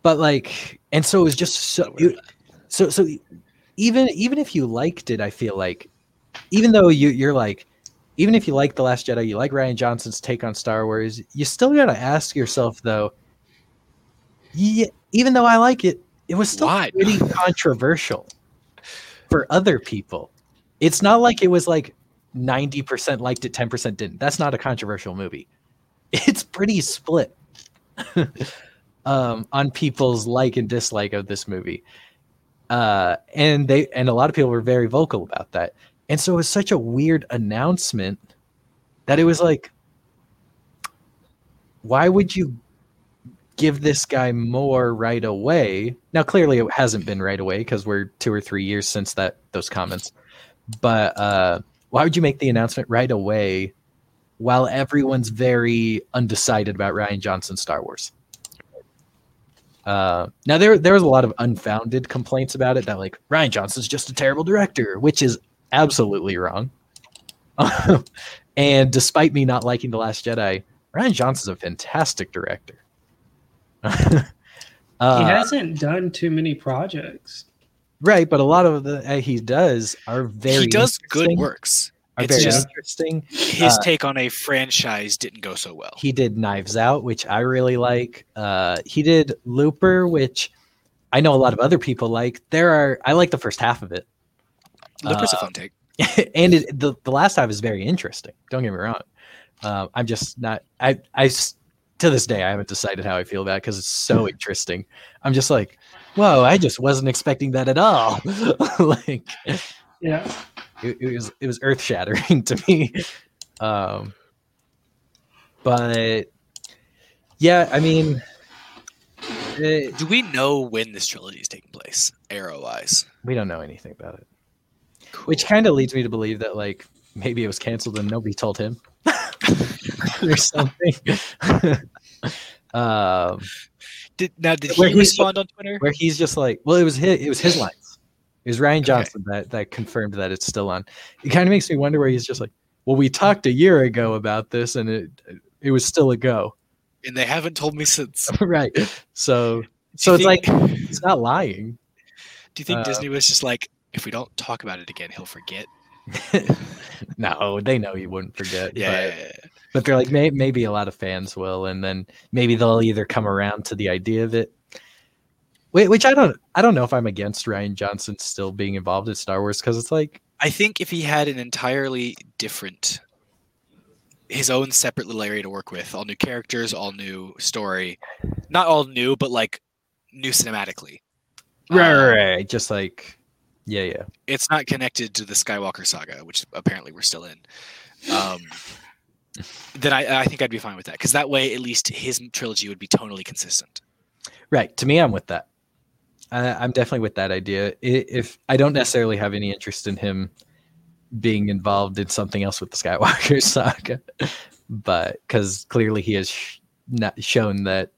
but like, and so it was just so. It- so so even even if you liked it, I feel like, even though you you're like, even if you like the Last Jedi, you like Rian Johnson's take on Star Wars, you still gotta ask yourself though. Yeah, even though I like it, it was still Why? pretty controversial for other people. It's not like it was like ninety percent liked it, ten percent didn't. That's not a controversial movie. It's pretty split um, on people's like and dislike of this movie uh, and they and a lot of people were very vocal about that. And so it was such a weird announcement that it was like, why would you give this guy more right away? Now, clearly, it hasn't been right away because we're two or three years since that those comments. But uh, why would you make the announcement right away while everyone's very undecided about Rian Johnson's Star Wars? Uh, now there there was a lot of unfounded complaints about it that like Rian Johnson's just a terrible director, which is absolutely wrong. and despite me not liking The Last Jedi, Rian Johnson's a fantastic director. he uh, hasn't done too many projects. Right, but a lot of the uh, he does are very he does good works. Are It's very just- interesting. His Uh, take on a franchise didn't go so well. He did Knives Out, which I really like. Uh, he did Looper, which I know a lot of other people like. There are I like the first half of it. Looper's a uh, fun take. and it, the the last half is very interesting. Don't get me wrong. Um, I'm just not. I I s- to this day I haven't decided how I feel about it because it's so interesting. I'm just like, whoa! I just wasn't expecting that at all. like Yeah. it, it was it was earth shattering to me. Um, but yeah, I mean, eh, Do we know when this trilogy is taking place, arrow wise? we don't know anything about it, which kind of leads me to believe that like maybe it was canceled and nobody told him or something. um, Did now did Where he respond on Twitter? where he's just like, well, it was his, it was his lines. It was Rian Okay. Johnson that that confirmed that it's still on. It kind of makes me wonder where he's just like, well, we talked a year ago about this and it it was still a go, And they haven't told me since. right? So so it's like think- he's not lying. Do you think uh, Disney was just like, if we don't talk about it again, he'll forget? no, they know he wouldn't forget. Yeah, yeah, yeah. But they're like, may, maybe a lot of fans will, and then maybe they'll either come around to the idea of it. Wait, which I don't, I don't know if I'm against Rian Johnson still being involved in Star Wars because it's like, I think if he had an entirely different, his own separate little area to work with, all new characters, all new story, not all new, but like new cinematically. right, Uh, right, right, just like, yeah, yeah, It's not connected to the Skywalker saga, which apparently we're still in. Um, then I, I think I'd be fine with that because that way, at least his trilogy would be tonally consistent. right. To me, I'm with that. I, I'm definitely with that idea. If I don't necessarily have any interest in him being involved in something else with the Skywalker saga, but because clearly he has sh- not shown that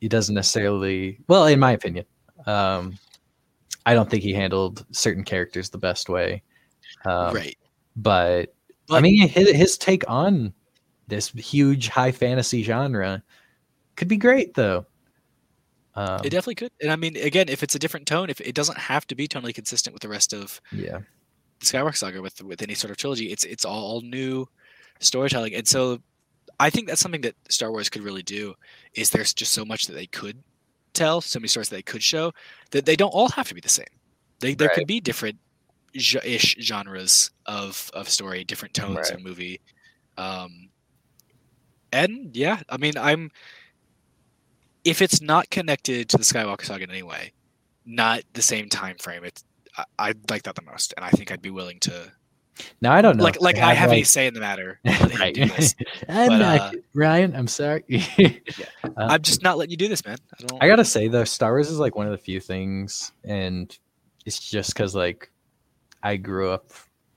he doesn't necessarily, well, in my opinion, um, I don't think he handled certain characters the best way. Um, right. But, I mean, his, his take on this huge high fantasy genre could be great, though. Um, It definitely could. And I mean, again, if it's a different tone, if it doesn't have to be tonally consistent with the rest of yeah. the Skywalker saga with with any sort of trilogy, it's it's all new storytelling. And so I think that's something that Star Wars could really do is there's just so much that they could tell, so many stories that they could show that they don't all have to be the same. They there Right. could be different ish genres of of story, different tones Right. of movie. Um and yeah, I mean I'm if it's not connected to the Skywalker saga in any way, not the same time frame, it's I, I like that the most, and I think I'd be willing to Now, I don't know. like like they I have any say in the matter. Right. I'm But, not, uh, Rian, I'm sorry. Uh, I'm just not letting you do this, man. I don't. I gotta say though, Star Wars is like one of the few things, and it's just because like I grew up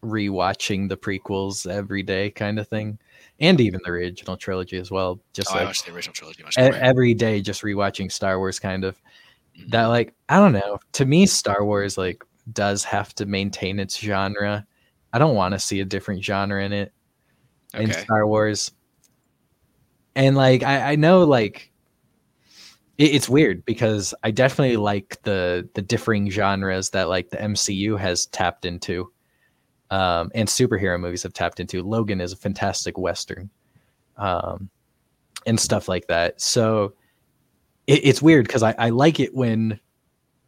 rewatching the prequels every day, kind of thing, and even the original trilogy as well. Just Oh, I like watched the original trilogy e- every day, just rewatching Star Wars, kind of. Mhm. That like I don't know. To me, Star Wars like does have to maintain its genre. I don't want to see a different genre in it in Star Wars. And like I, I know like it, it's weird because I definitely like the the differing genres that like the MCU has tapped into. Um, and superhero movies have tapped into. Logan is a fantastic western. Um, and stuff like that. So it, it's weird because I, I like it when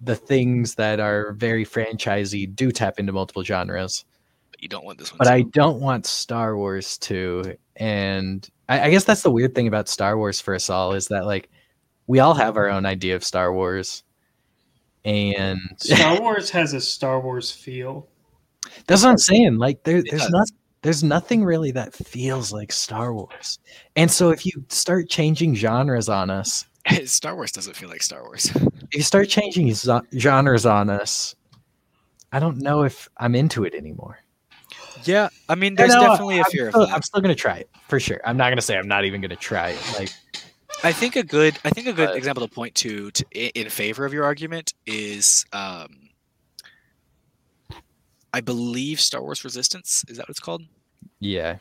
the things that are very franchisey do tap into multiple genres But you don't want this one. but to. I don't want Star Wars to. And I, I guess that's the weird thing about Star Wars for us all is that like we all have our own idea of Star Wars, and Star Wars has a Star Wars feel. that's what I'm saying. Like there, there's not. There's nothing really that feels like Star Wars. And so if you start changing genres on us, Star Wars doesn't feel like Star Wars. if you start changing zo- genres on us, I don't know if I'm into it anymore. yeah, I mean, there's no, definitely a I'm fear still, of that. I'm still gonna try it for sure. I'm not gonna say I'm not even gonna try it. Like I think a good I think a good But- example to point to, to in favor of your argument is um I believe Star Wars Resistance is that what it's called? yeah,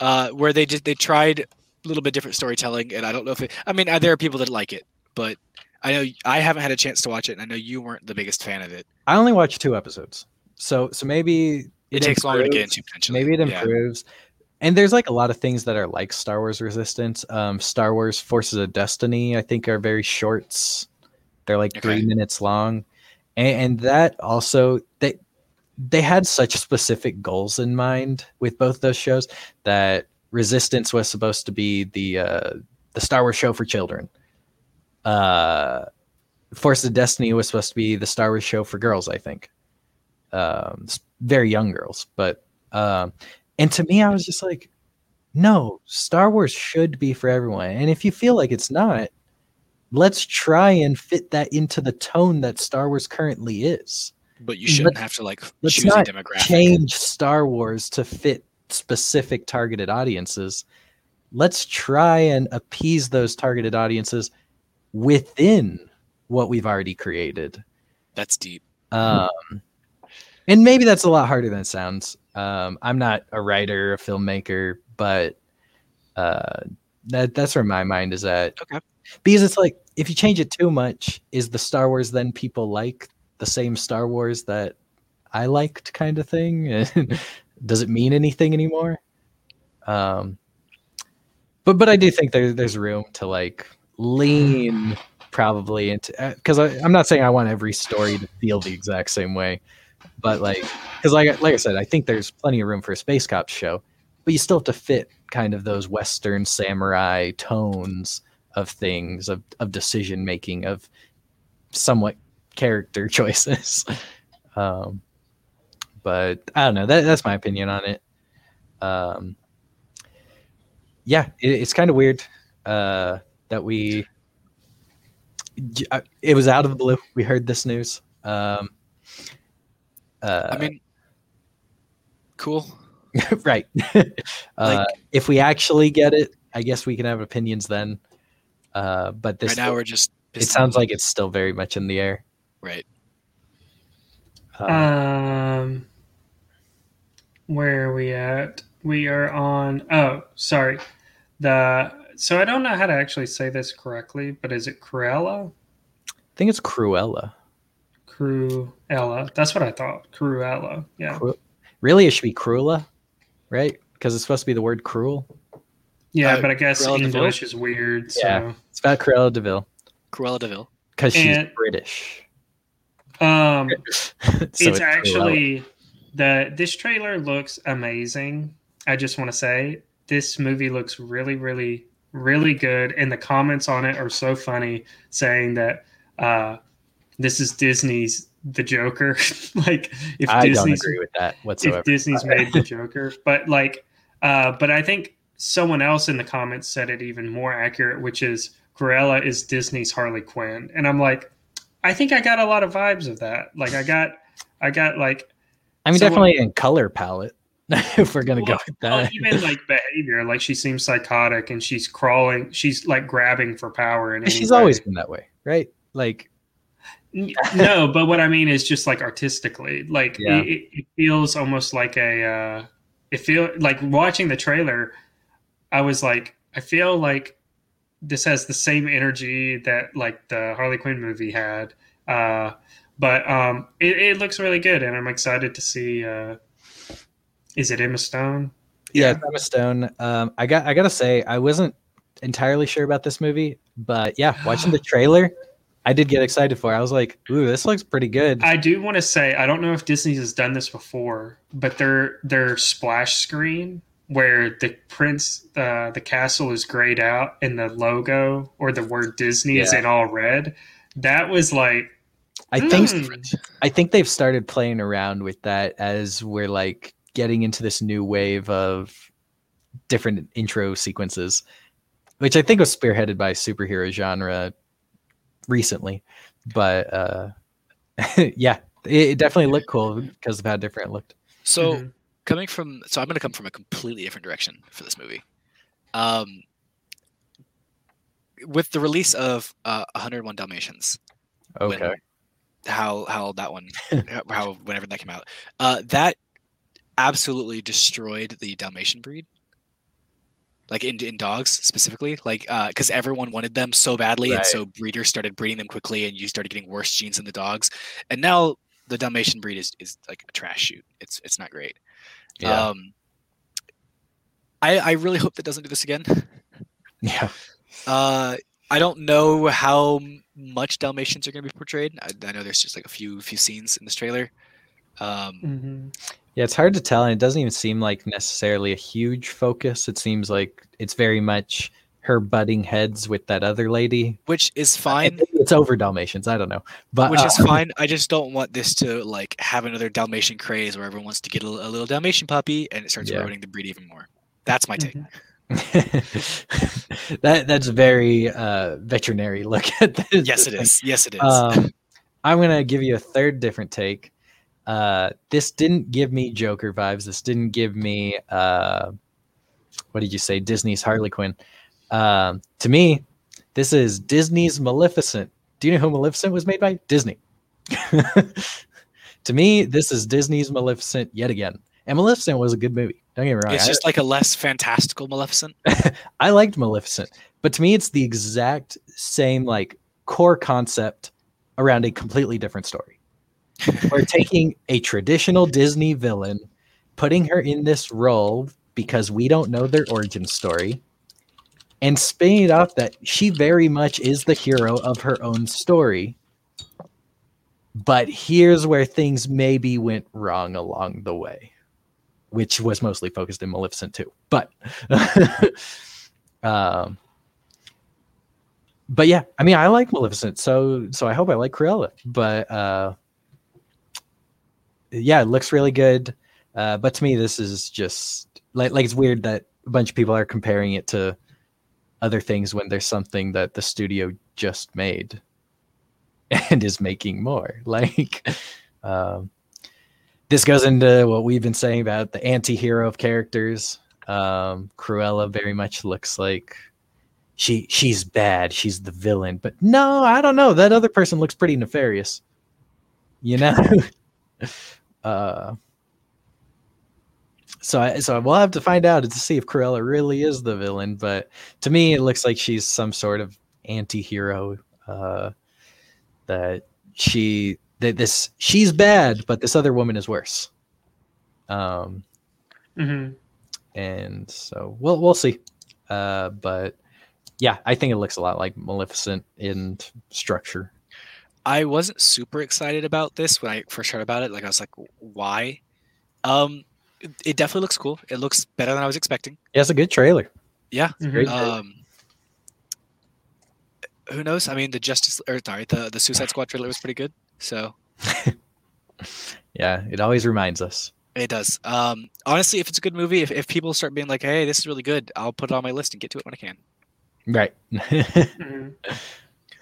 Uh where they did they tried a little bit different storytelling and I don't know if it I mean uh, there are people that like it, but I know I haven't had a chance to watch it and I know you weren't the biggest fan of it. I only watched two episodes, so so maybe It, takes longer to get into potentially. Maybe it Yeah. And there's like a lot of things that are like Star Wars Resistance. Um, Star Wars Forces of Destiny, I think, are very shorts. They're like three minutes long, and, and that also they they had such specific goals in mind with both those shows that Resistance was supposed to be the uh, the Star Wars show for children. Uh, Forces of Destiny was supposed to be the Star Wars show for girls, I think. Um, very young girls, but um, and to me, I was just like, no, Star Wars should be for everyone. And if you feel like it's not, let's try and fit that into the tone that Star Wars currently is. But you shouldn't have to like let's choose a not demographic. Change Star Wars to fit specific targeted audiences. Let's try and appease those targeted audiences within what we've already created. That's deep. Um, and maybe that's a lot harder than it sounds. Um, I'm not a writer, a filmmaker, but uh, that that's where my mind is at. Okay. Because it's like if you change it too much, is the Star Wars then people like the same Star Wars that I liked, kind of thing? Does it mean anything anymore? Um, but but I do think there there's room to like lean probably into because I'm not saying I want every story to feel the exact same way, but like because like like I said, I think there's plenty of room for a space cops show, but you still have to fit kind of those Western samurai tones of things of of decision making of somewhat character choices. um, but I don't know. That, that's my opinion on it. Um, yeah, it, it's kind of weird uh, that we. uh, It was out of the blue. We heard this news. Um, uh, I mean cool. right. uh, if we actually get it, I guess we can have opinions then. Uh, but this, right now we're just it sounds like it's still very much in the air. right. Uh, Um, where are we at? We are on. Oh, sorry. The so I don't know how to actually say this correctly, but is it Cruella? I think it's Cruella. Cruella. That's what I thought. Cruella. Yeah. Cru- really, it should be Cruella, right? Because it's supposed to be the word cruel. Yeah, Uh, but I guess Cruella? English is weird. So. Yeah. It's about Cruella de Vil Cruella de Vil. because she's And- British. Um, So it's, Cruella. actually the this trailer looks amazing. I just want to say this movie looks really, really, really good, and the comments on it are so funny, saying that uh, this is Disney's The Joker. like if I don't Disney's agree with that whatsoever. if Disney's made the Joker, but like, uh, but I think someone else in the comments said it even more accurate, which is Cruella is Disney's Harley Quinn, and I'm like, I think I got a lot of vibes of that. Like I got, I got like I mean, So what- definitely in color palette. if we're gonna Well, go with well, that. even like behavior, like she seems psychotic and she's crawling. She's like grabbing for power. And she's always been that way, right? Like, no, but what I mean is just like artistically, like Yeah. it, it, feels almost like a. Uh, it feel like watching the trailer. I was like, I feel like this has the same energy that like the Harley Quinn movie had, uh, but um, it, it looks really good, and I'm excited to see. Uh, is it Emma Stone? yeah, Emma Stone. Um, I got, I gotta say, I wasn't entirely sure about this movie, but yeah, watching the trailer, I did get excited for. it. I was like, ooh, this looks pretty good. I do want to say I don't know if Disney has done this before, but their their splash screen where the prince uh, the castle is grayed out and the logo or the word Disney is Yeah. in all red. That was like I think, mm, I think they've started playing around with that as we're like getting into this new wave of different intro sequences, which I think was spearheaded by superhero genre recently. But uh, yeah, it, it definitely looked cool because of how different it looked. So mhm. coming from, so I'm going to come from a completely different direction for this movie. Um, with the release of uh, 101 Dalmatians, when- Okay. how how that one, how whenever that came out, uh, that absolutely destroyed the Dalmatian breed. Like in, in dogs specifically, like because everyone wanted them so badly, and so breeders started breeding them quickly, and you started getting worse genes in the dogs, and now the Dalmatian breed is, is like a trash chute. It's it's not great. Yeah. Um, I I really hope that doesn't do this again. yeah. Uh, I don't know how much Dalmatians are going to be portrayed. I, I know there's just like a few few scenes in this trailer. Um, Mhm. Yeah, it's hard to tell, and it doesn't even seem like necessarily a huge focus. It seems like it's very much her butting heads with that other lady. which is fine. It's over Dalmatians. I don't know, but Which uh, is fine. I just don't want this to like have another Dalmatian craze where everyone wants to get a, a little Dalmatian puppy and it starts Yeah. eroding the breed even more. That's my take. Mhm. that that's a very uh, veterinary look at this. Yes, it is. Yes, it is. Um, I'm gonna give you a third different take. Uh, this didn't give me Joker vibes. This didn't give me uh, what did you say? Disney's Harley Quinn. Um, to me, this is Disney's Maleficent. Do you know who Maleficent was made by? Disney. to me, this is Disney's Maleficent yet again. And Maleficent was a good movie. Don't get me wrong. it's just like a less fantastical Maleficent. I liked Maleficent, but to me, it's the exact same like core concept around a completely different story. We're taking a traditional Disney villain, putting her in this role because we don't know their origin story, and spinning it off that she very much is the hero of her own story. But here's where things maybe went wrong along the way, which was mostly focused in Maleficent too. But um, but yeah, I mean, I like Maleficent, so so I hope I like Cruella. But uh, yeah, it looks really good. Uh, but to me, this is just like like it's weird that a bunch of people are comparing it to other things when there's something that the studio just made and is making more. Like, um, this goes into what we've been saying about the anti-hero of characters. Um, Cruella very much looks like she she's bad. She's the villain. But no, I don't know. That other person looks pretty nefarious. You know. uh, so I, so we'll have to find out to see if Cruella really is the villain. But to me, it looks like she's some sort of anti-hero. Uh, that she that this she's bad, but this other woman is worse. Um, Mhm. and so we'll we'll see. Uh, but yeah, I think it looks a lot like Maleficent in structure. I wasn't super excited about this when I first heard about it. Like I was like, why? Um, it, it definitely looks cool. It looks better than I was expecting. Yeah, it's a good trailer. Yeah. Great. Um, who knows? I mean, the Justice or sorry, the the Suicide Squad trailer was pretty good. So Yeah, it always reminds us. it does. Um, honestly, if it's a good movie, if, if people start being like, "Hey, this is really good," I'll put it on my list and get to it when I can. Right. Mhm.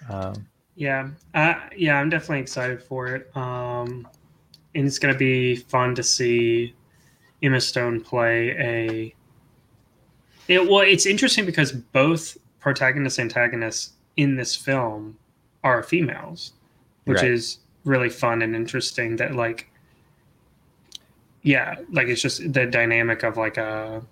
um, Yeah, uh, yeah, I'm definitely excited for it. Um, and it's going to be fun to see Emma Stone play a. It, well, it's interesting because both protagonists and antagonists in this film are females, which Right. is really fun and interesting. That like, yeah, like it's just the dynamic of like a,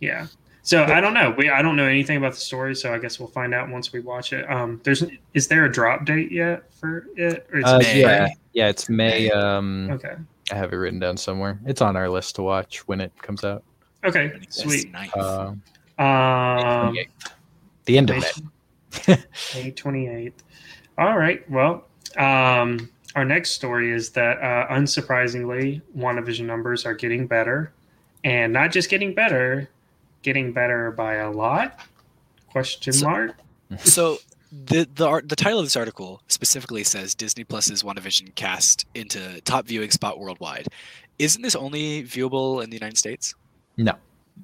yeah. So I don't know. We I don't know anything about the story, so I guess we'll find out once we watch it. Um, there's is there a drop date yet for it? Or it's Uh, May. yeah, yeah, it's May. Um, Okay. I have it written down somewhere. It's on our list to watch when it comes out. Okay. Sweet. Uh, Um, the end of May. May 28th. All right. Well, um, our next story is that, uh, unsurprisingly, WandaVision numbers are getting better. And not just getting better, getting better by a lot? Question So- mark? so the the art, the title of this article specifically says Disney Plus's WandaVision cast into top viewing spot worldwide. Isn't this only viewable in the United States? No,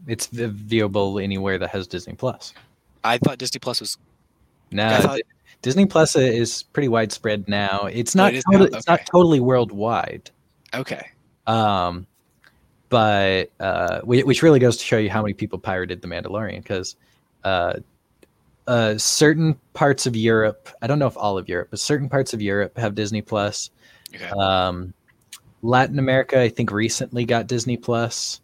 it's viewable anywhere that has Disney Plus. I thought Disney Plus was. No, thought, Disney Plus is pretty widespread now. It's not. it is now? totally, It's not totally worldwide. okay. Um, but uh, whi- which really goes to show you how many people pirated The Mandalorian because uh, uh, certain parts of Europe, I don't know if all of Europe, but certain parts of Europe have Disney Plus. Okay. Um, Latin America, I think, recently got Disney Plus.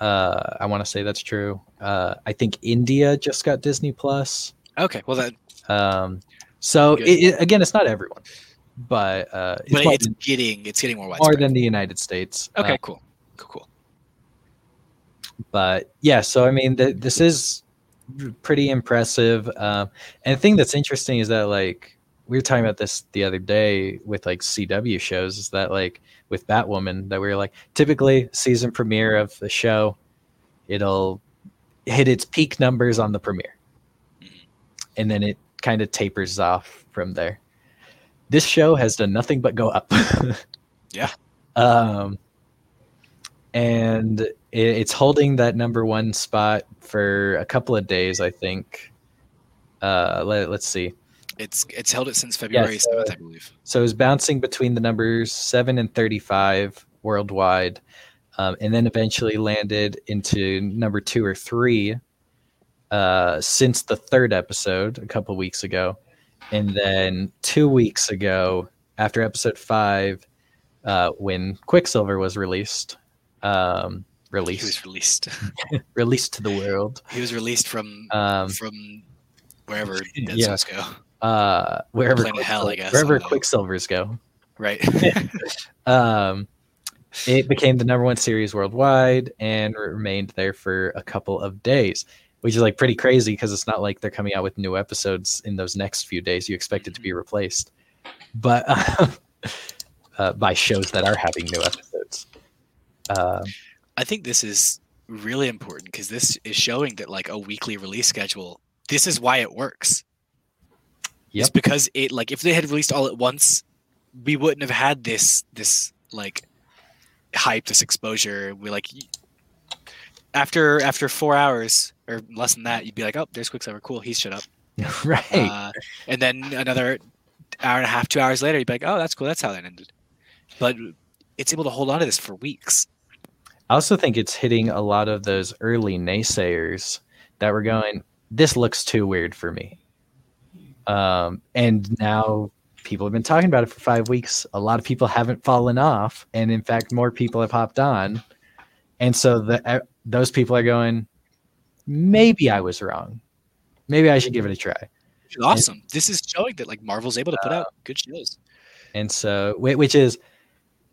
Uh, I want to say that's true. Uh, I think India just got Disney Plus. Okay. Well, then, Um, so it, it- again, it's not everyone, but uh, it's, it's getting it's getting more widespread. more than the United States. okay. Cool. Cool. But yeah, so I mean, th- this is pretty impressive. Um, and the thing that's interesting is that like we were talking about this the other day with like CW shows, is that like with Batwoman that we were like typically season premiere of the show, it'll hit its peak numbers on the premiere, Mhm. and then it kind of tapers off from there. This show has done nothing but go up. Yeah. Um, and it, it's holding that number one spot for a couple of days, I think. Uh, let, let's see. It's it's held it since February so- seventh, I believe. So it's bouncing between the numbers seven and 35 worldwide, um, and then eventually landed into number two or three uh, since the third episode a couple weeks ago. And then two weeks ago, after episode five, uh, when Quicksilver was released, um, released. He was released. released to the world, he was released from um, from wherever Dead yeah. Go. uh, wherever, Planet Hell, I guess, wherever I. Quicksilvers go. Right. um, it became the number one series worldwide and remained there for a couple of days, which is like pretty crazy because it's not like they're coming out with new episodes in those next few days. You expect it to be replaced, but uh, by shows that are having new episodes. Um, I think this is really important because this is showing that like a weekly release schedule. This is why it works. It's because it like if they had released all at once, we wouldn't have had this this like hype, this exposure. We like after after four hours or less than that, you'd be like, oh, there's Quicksilver, cool, he's shut up. right. Uh, and then another hour and a half, two hours later, you'd be like, oh, that's cool, that's how that ended. But it's able to hold on to this for weeks. I also think it's hitting a lot of those early naysayers that were going, this looks too weird for me. Um, and now people have been talking about it for five weeks. A lot of people haven't fallen off. And in fact, more people have hopped on. And so the, uh, those people are going, maybe I was wrong. Maybe I should give it a try. Awesome. This is showing that like Marvel's able to put Uh, out good shows. And so, which is,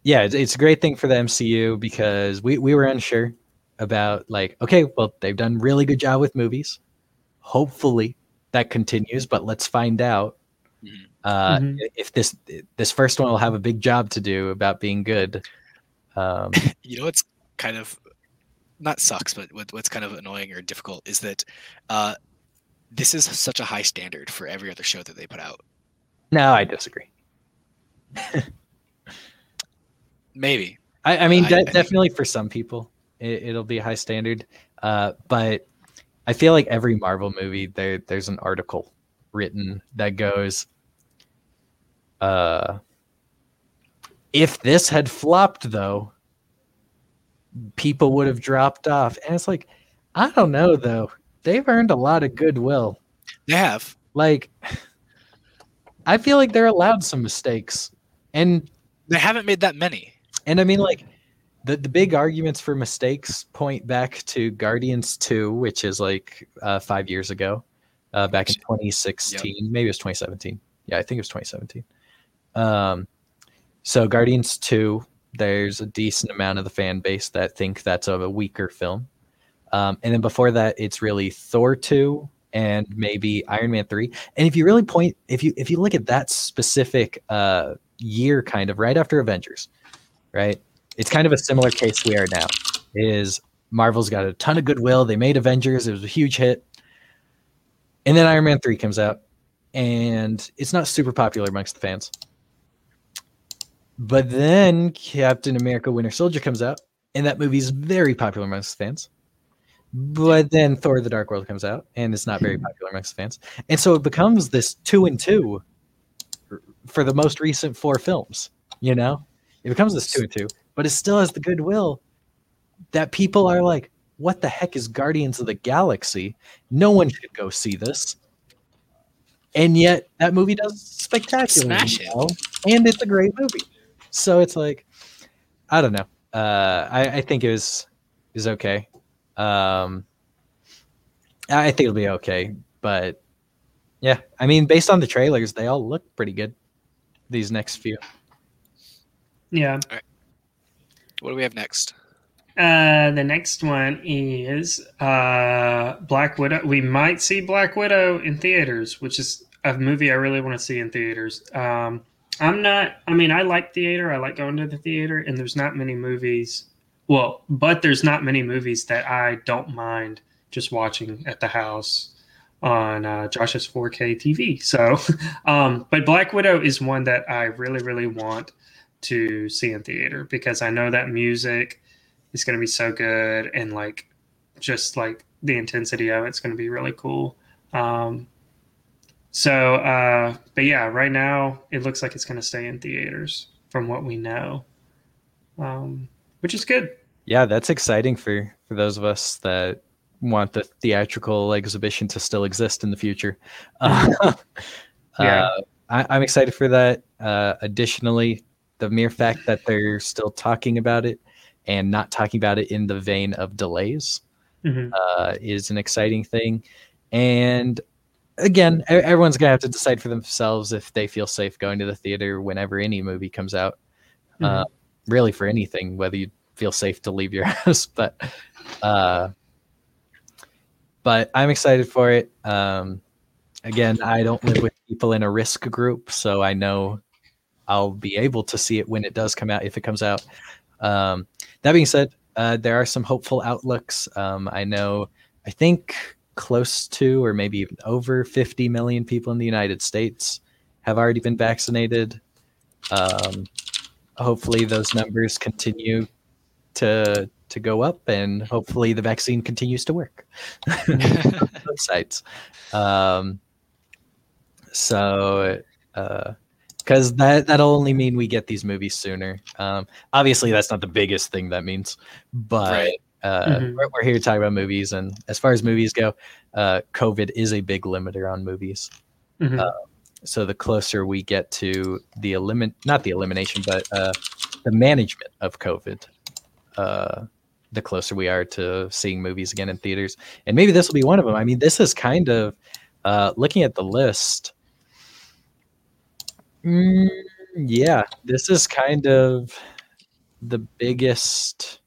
yeah, it's, it's a great thing for the MCU because we, we were unsure about like, okay, well, they've done really good job with movies. Hopefully that continues, but let's find out Mhm. uh, Mhm. if this this first one will have a big job to do about being good. Um, You know what's kind of not sucks, but what, what's kind of annoying or difficult is that uh, this is such a high standard for every other show that they put out. no, I disagree. Maybe. I, I mean, I- de- I definitely for some people, it, it'll be a high standard. Uh, but I feel like every Marvel movie, there there's an article written that goes, uh, If this had flopped, though, people would have dropped off. And it's like, I don't know, though. They've earned a lot of goodwill. They have. Like, I feel like they're allowed some mistakes. And They haven't made that many. And I mean like the the big arguments for mistakes point back to Guardians 2, which is like uh, 5 years ago. Uh, back in 2016, maybe it was 2017. Yeah, I think it was 2017. Um so Guardians 2, there's a decent amount of the fan base that think that's a, weaker film. Um, and then before that, it's really Thor 2 and maybe Iron Man 3. And if you really point if you if you look at that specific uh year kind of right after Avengers, right? It's kind of a similar case we are now. Is Marvel's got a ton of goodwill. They made Avengers, it was a huge hit. And then Iron Man 3 comes out and it's not super popular amongst the fans. But then Captain America Winter Soldier comes out and that movie is very popular amongst the fans. But then Thor the Dark World comes out and it's not very popular amongst the fans. And so it becomes this 2 and 2 for the most recent four films, you know? It becomes this 2 and 2, but it still has the goodwill that people are like, what the heck is Guardians of the Galaxy? No one should go see this. And yet that movie does spectacular. Smash it. And it's a great movie. So it's like, I don't know. Uh, I, I think it was is okay. Um, I think it'll be okay, but yeah, I mean, based on the trailers, they all look pretty good. These next few. Yeah. What do we have next? Uh, the next one is uh, Black Widow. We might see Black Widow in theaters, which is a movie I really want to see in theaters. Um, I'm not. I mean, I like theater. I like going to the theater, and there's not many movies. Well, but there's not many movies that I don't mind just watching at the house on uh, Josh's 4K TV. So, um, but Black Widow is one that I really, really want to see in theater because I know that music is going to be so good and like just like the intensity of it's going to be really cool. Um, so, uh, but yeah, right now it looks like it's going to stay in theaters from what we know, um, which is good. Yeah, that's exciting for for those of us that want the theatrical exhibition to still exist in the future. Uh, Yeah. uh, I, I'm excited for that. Uh, additionally, the mere fact that they're still talking about it and not talking about it in the vein of delays Mhm. uh, is an exciting thing. And again, everyone's gonna have to decide for themselves if they feel safe going to the theater whenever any movie comes out. Uh, really, for anything, whether you feel safe to leave your house, but uh, but I'm excited for it. Um, again, I don't live with people in a risk group, so I know I'll be able to see it when it does come out if it comes out. Um, that being said, uh, there are some hopeful outlooks. Um, I know, I think close to or maybe even over 50 million people in the United States have already been vaccinated. Um, hopefully, those numbers continue to to go up, and hopefully, the vaccine continues to work. Both sides. Um, so, because that that'll only mean we get these movies sooner. Um, obviously, that's not the biggest thing that means, but Right. uh, Mhm. we're, we're here to talk about movies, and as far as movies go, uh, COVID is a big limiter on movies. Mhm. Uh, so the closer we get to the elimin not the elimination, but uh, the management of COVID, uh, the closer we are to seeing movies again in theaters. And maybe this will be one of them. I mean, this is kind of uh, looking at the list. Mm, yeah, this is kind of the biggest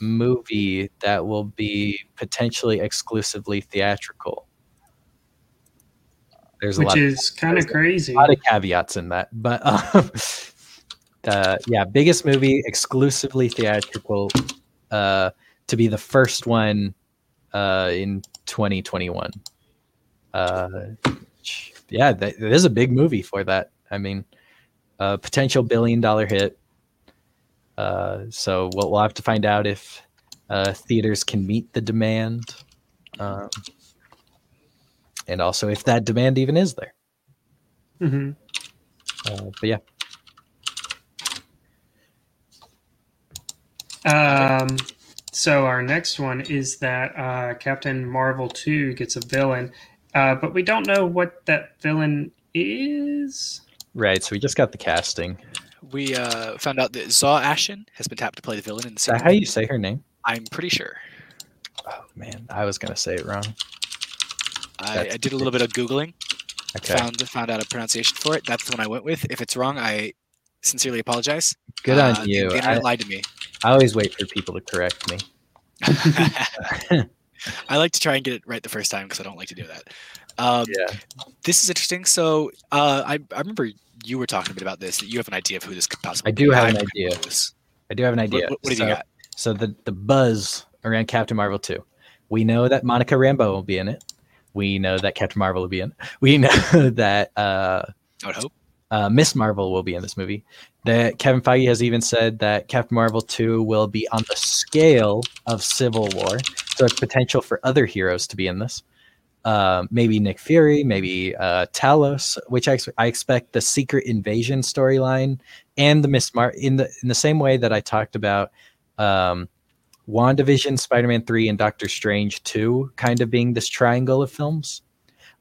movie that will be potentially exclusively theatrical. There's a which lot is kind of crazy. a lot of caveats in that, but um, uh, yeah, biggest movie exclusively theatrical uh, to be the first one uh, in 2021. Yeah, that, it is a big movie for that. I mean, a potential billion dollar hit. Uh, so we'll, we'll have to find out if uh, theaters can meet the demand. Um, and also if that demand even is there. hmm Uh, but yeah, Um, so our next one is that uh, Captain Marvel two gets a villain, uh, but we don't know what that villain is. Right. So we just got the casting. We uh, found out that Zawe Ashton has been tapped to play the villain in the Is that sequel. how you say her name? I'm pretty sure. Oh man, I was gonna say it wrong. I, I did a little bit of googling, Okay. found found out a pronunciation for it. That's the one I went with. If it's wrong, I sincerely apologize. Good Uh, on the- you. The I, internet lied to me. I always wait for people to correct me. I like to try and get it right the first time because I don't like to do that. Um, Yeah. This is interesting. So uh, I, I remember you were talking a bit about this. That you have an idea of who this could possibly. I do be. have an idea. I do have an idea. what, what have so, you got? So the the buzz around Captain Marvel 2. We know that Monica Rambeau will be in it. We know that Captain Marvel will be in. it. We know that uh, I would hope. uh, Miss Marvel will be in this movie. That Kevin Feige has even said that Captain Marvel 2 will be on the scale of Civil War. So it's potential for other heroes to be in this. Uh, maybe Nick Fury, maybe uh, Talos, which I, ex- I expect the Secret Invasion storyline and the Miss Mar in the in the same way that I talked about um, WandaVision, Spider-Man 3, and Doctor Strange 2 kind of being this triangle of films.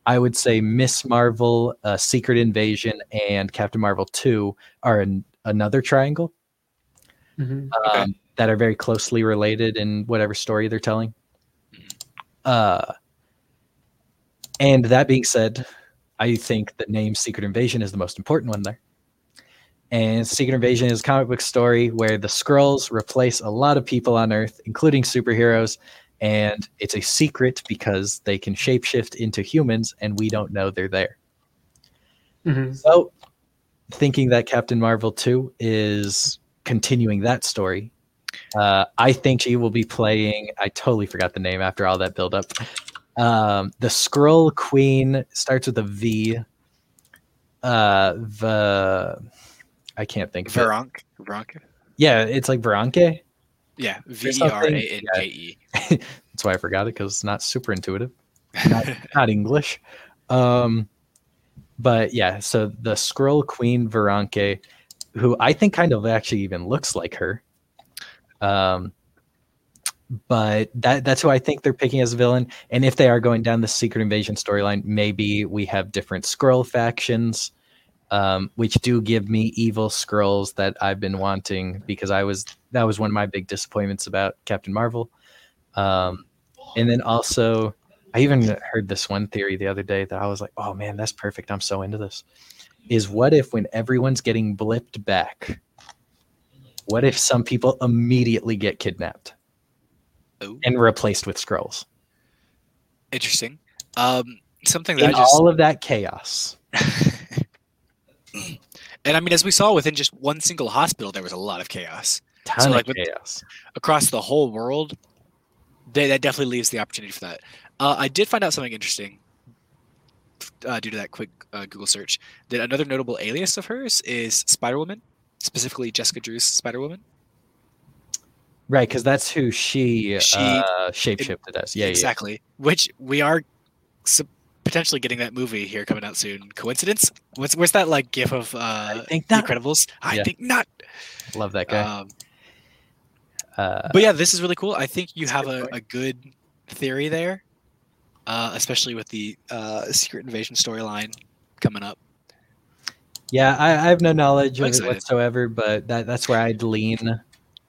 I would say Miss Marvel, uh, Secret Invasion, and Captain Marvel 2 are an, another triangle Mhm. Okay. um, that are very closely related in whatever story they're telling. Uh, and that being said, I think the name Secret Invasion is the most important one there. And Secret Invasion is a comic book story where the Skrulls replace a lot of people on Earth, including superheroes. And it's a secret because they can shapeshift into humans and we don't know they're there. Mhm. So, thinking that Captain Marvel 2 is continuing that story, uh, I think she will be playing. I totally forgot the name after all that build up. Um, the Skrull Queen starts with a V. Uh, the I can't think of it. Veronk. Veronk. Yeah, it's like Veranke. Yeah. V E R A N K E. That's why I forgot it because it's not super intuitive. not, not English. Um, but yeah, so the Skrull Queen Veranke, who I think kind of actually even looks like her. Um, but that that's who I think they're picking as a villain. And if they are going down the Secret Invasion storyline, maybe we have different Skrull factions, um, which do give me evil Skrulls that I've been wanting because I was that was one of my big disappointments about Captain Marvel. Um, and then also, I even heard this one theory the other day that I was like, oh man, that's perfect. I'm so into this. Is what if when everyone's getting blipped back, what if some people immediately get kidnapped Ooh, and replaced with Skrulls? interesting. Um, something that just all of that chaos. and I mean, as we saw within just one single hospital, there was a lot of chaos Ton So, like, with- chaos. across the whole world. They, that definitely leaves the opportunity for that. Uh, I did find out something interesting uh, due to that quick uh, Google search. That another notable alias of hers is Spider Woman, specifically Jessica Drew's Spider Woman. Right, because that's who she, She- uh, shapeshifted as. Yeah, yeah. exactly. Which we are sup- potentially getting that movie here coming out soon. Coincidence? What's where's that like gif of uh, I think not. Incredibles? I Yeah. think not. Love that guy. Um, uh, but yeah, this is really cool. I think you have a, a good theory there, uh, especially with the uh, Secret Invasion storyline coming up. Yeah, I, I have no knowledge I'm of it whatsoever, but that that's where I'd lean.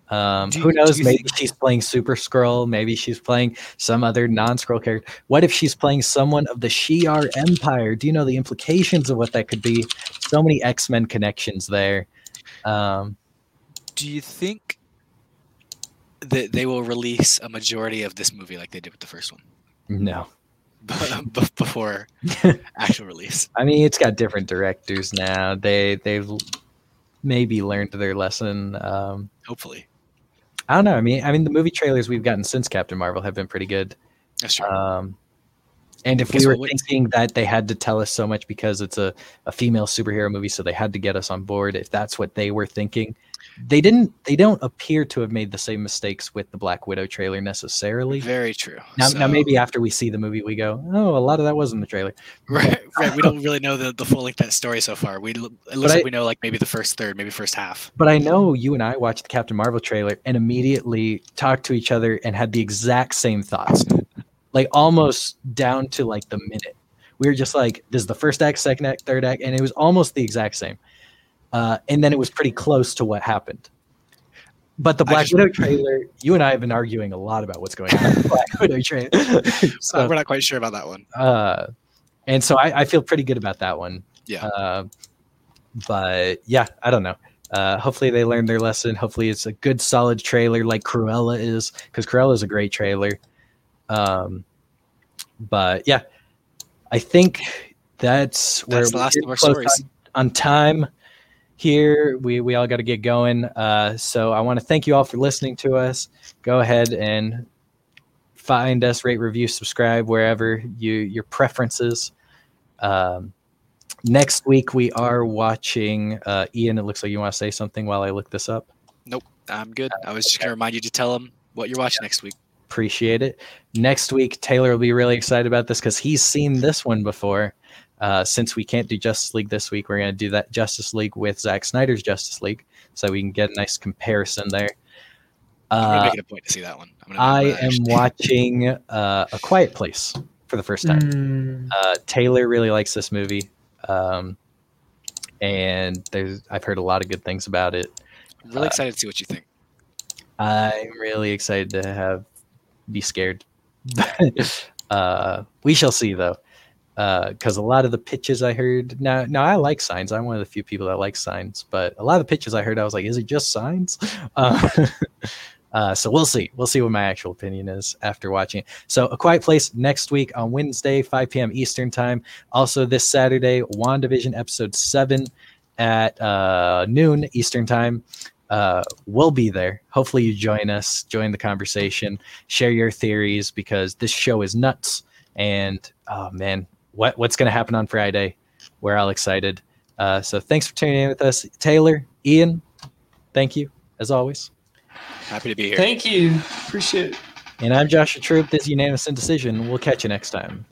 Um, Do who knows? Maybe think- she's playing Super Skrull. Maybe she's playing some other non-Skrull character. What if she's playing someone of the Shi'ar Empire? Do you know the implications of what that could be? So many X Men connections there. Um, Do you think that they will release a majority of this movie like they did with the first one no, before actual release? I mean it's got different directors now. They they've maybe learned their lesson. Um, Hopefully, I don't know. I mean, I mean the movie trailers we've gotten since Captain Marvel have been pretty good. that's true. Um, and if we were we'll thinking that they had to tell us so much because it's a, a female superhero movie, so they had to get us on board, if that's what they were thinking, they didn't they don't appear to have made the same mistakes with the Black Widow trailer necessarily. Very true. Now, So- now maybe after we see the movie, we go, oh, a lot of that was in the trailer. right, right. We don't really know the, the full length of that story so far. We it looks I- like we know like maybe the first third, maybe first half. But I know you and I watched the Captain Marvel trailer and immediately talked to each other and had the exact same thoughts, like almost down to like the minute. We were just like, "This is the first act, second act, third act," and it was almost the exact same. Uh, and then it was pretty close to what happened. But the Black Widow trailer, you and I have been arguing a lot about what's going on Black Widow trailer. So we're not quite sure about that one. uh, and so I, I feel pretty good about that one. Yeah. Uh, but yeah, I don't know. Uh, hopefully they learned their lesson. Hopefully it's a good, solid trailer like Cruella is, because Cruella is a great trailer. Um, but yeah, I think that's where That's the we're last of our close stories. on, on time. Here we we all got to get going. Uh, so I want to thank you all for listening to us. Go ahead and find us, rate, review, subscribe wherever you your preferences. Um, next week we are watching uh, Ian. It looks like you want to say something while I look this up. Nope, I'm good. I was just gonna remind you to tell them what you're watching next week. Appreciate it. Next week Taylor will be really excited about this because he's seen this one before. Uh, since we can't do Justice League this week, we're going to do that Justice League with Zack Snyder's Justice League, so we can get a nice comparison there. I'm gonna Uh, make it a point to see that one. I'm I am watching uh, A Quiet Place for the first time. Mm, Uh, Taylor really likes this movie, um, and there's I've heard a lot of good things about it. I'm really uh, excited to see what you think. I'm really excited to have be scared. uh, we shall see though, because a lot of the pitches I heard now now I like signs. I'm one of the few people that like signs, but a lot of the pitches I heard I was like, is it just signs? Uh, uh, so we'll see. We'll see what my actual opinion is after watching it. So a quiet place next week on Wednesday, 5 p.m. Eastern time. Also this Saturday, WandaVision episode seven at uh, noon Eastern time uh, we'll be there. Hopefully, you join us, join the conversation, share your theories because this show is nuts. And oh man, what what's going to happen on Friday? We're all excited. Uh, so thanks for tuning in with us, Taylor, Ian. Thank you as always. Happy to be here. thank you. Appreciate it. And I'm Joshua Troop. This is Unanimous Decision. We'll catch you next time.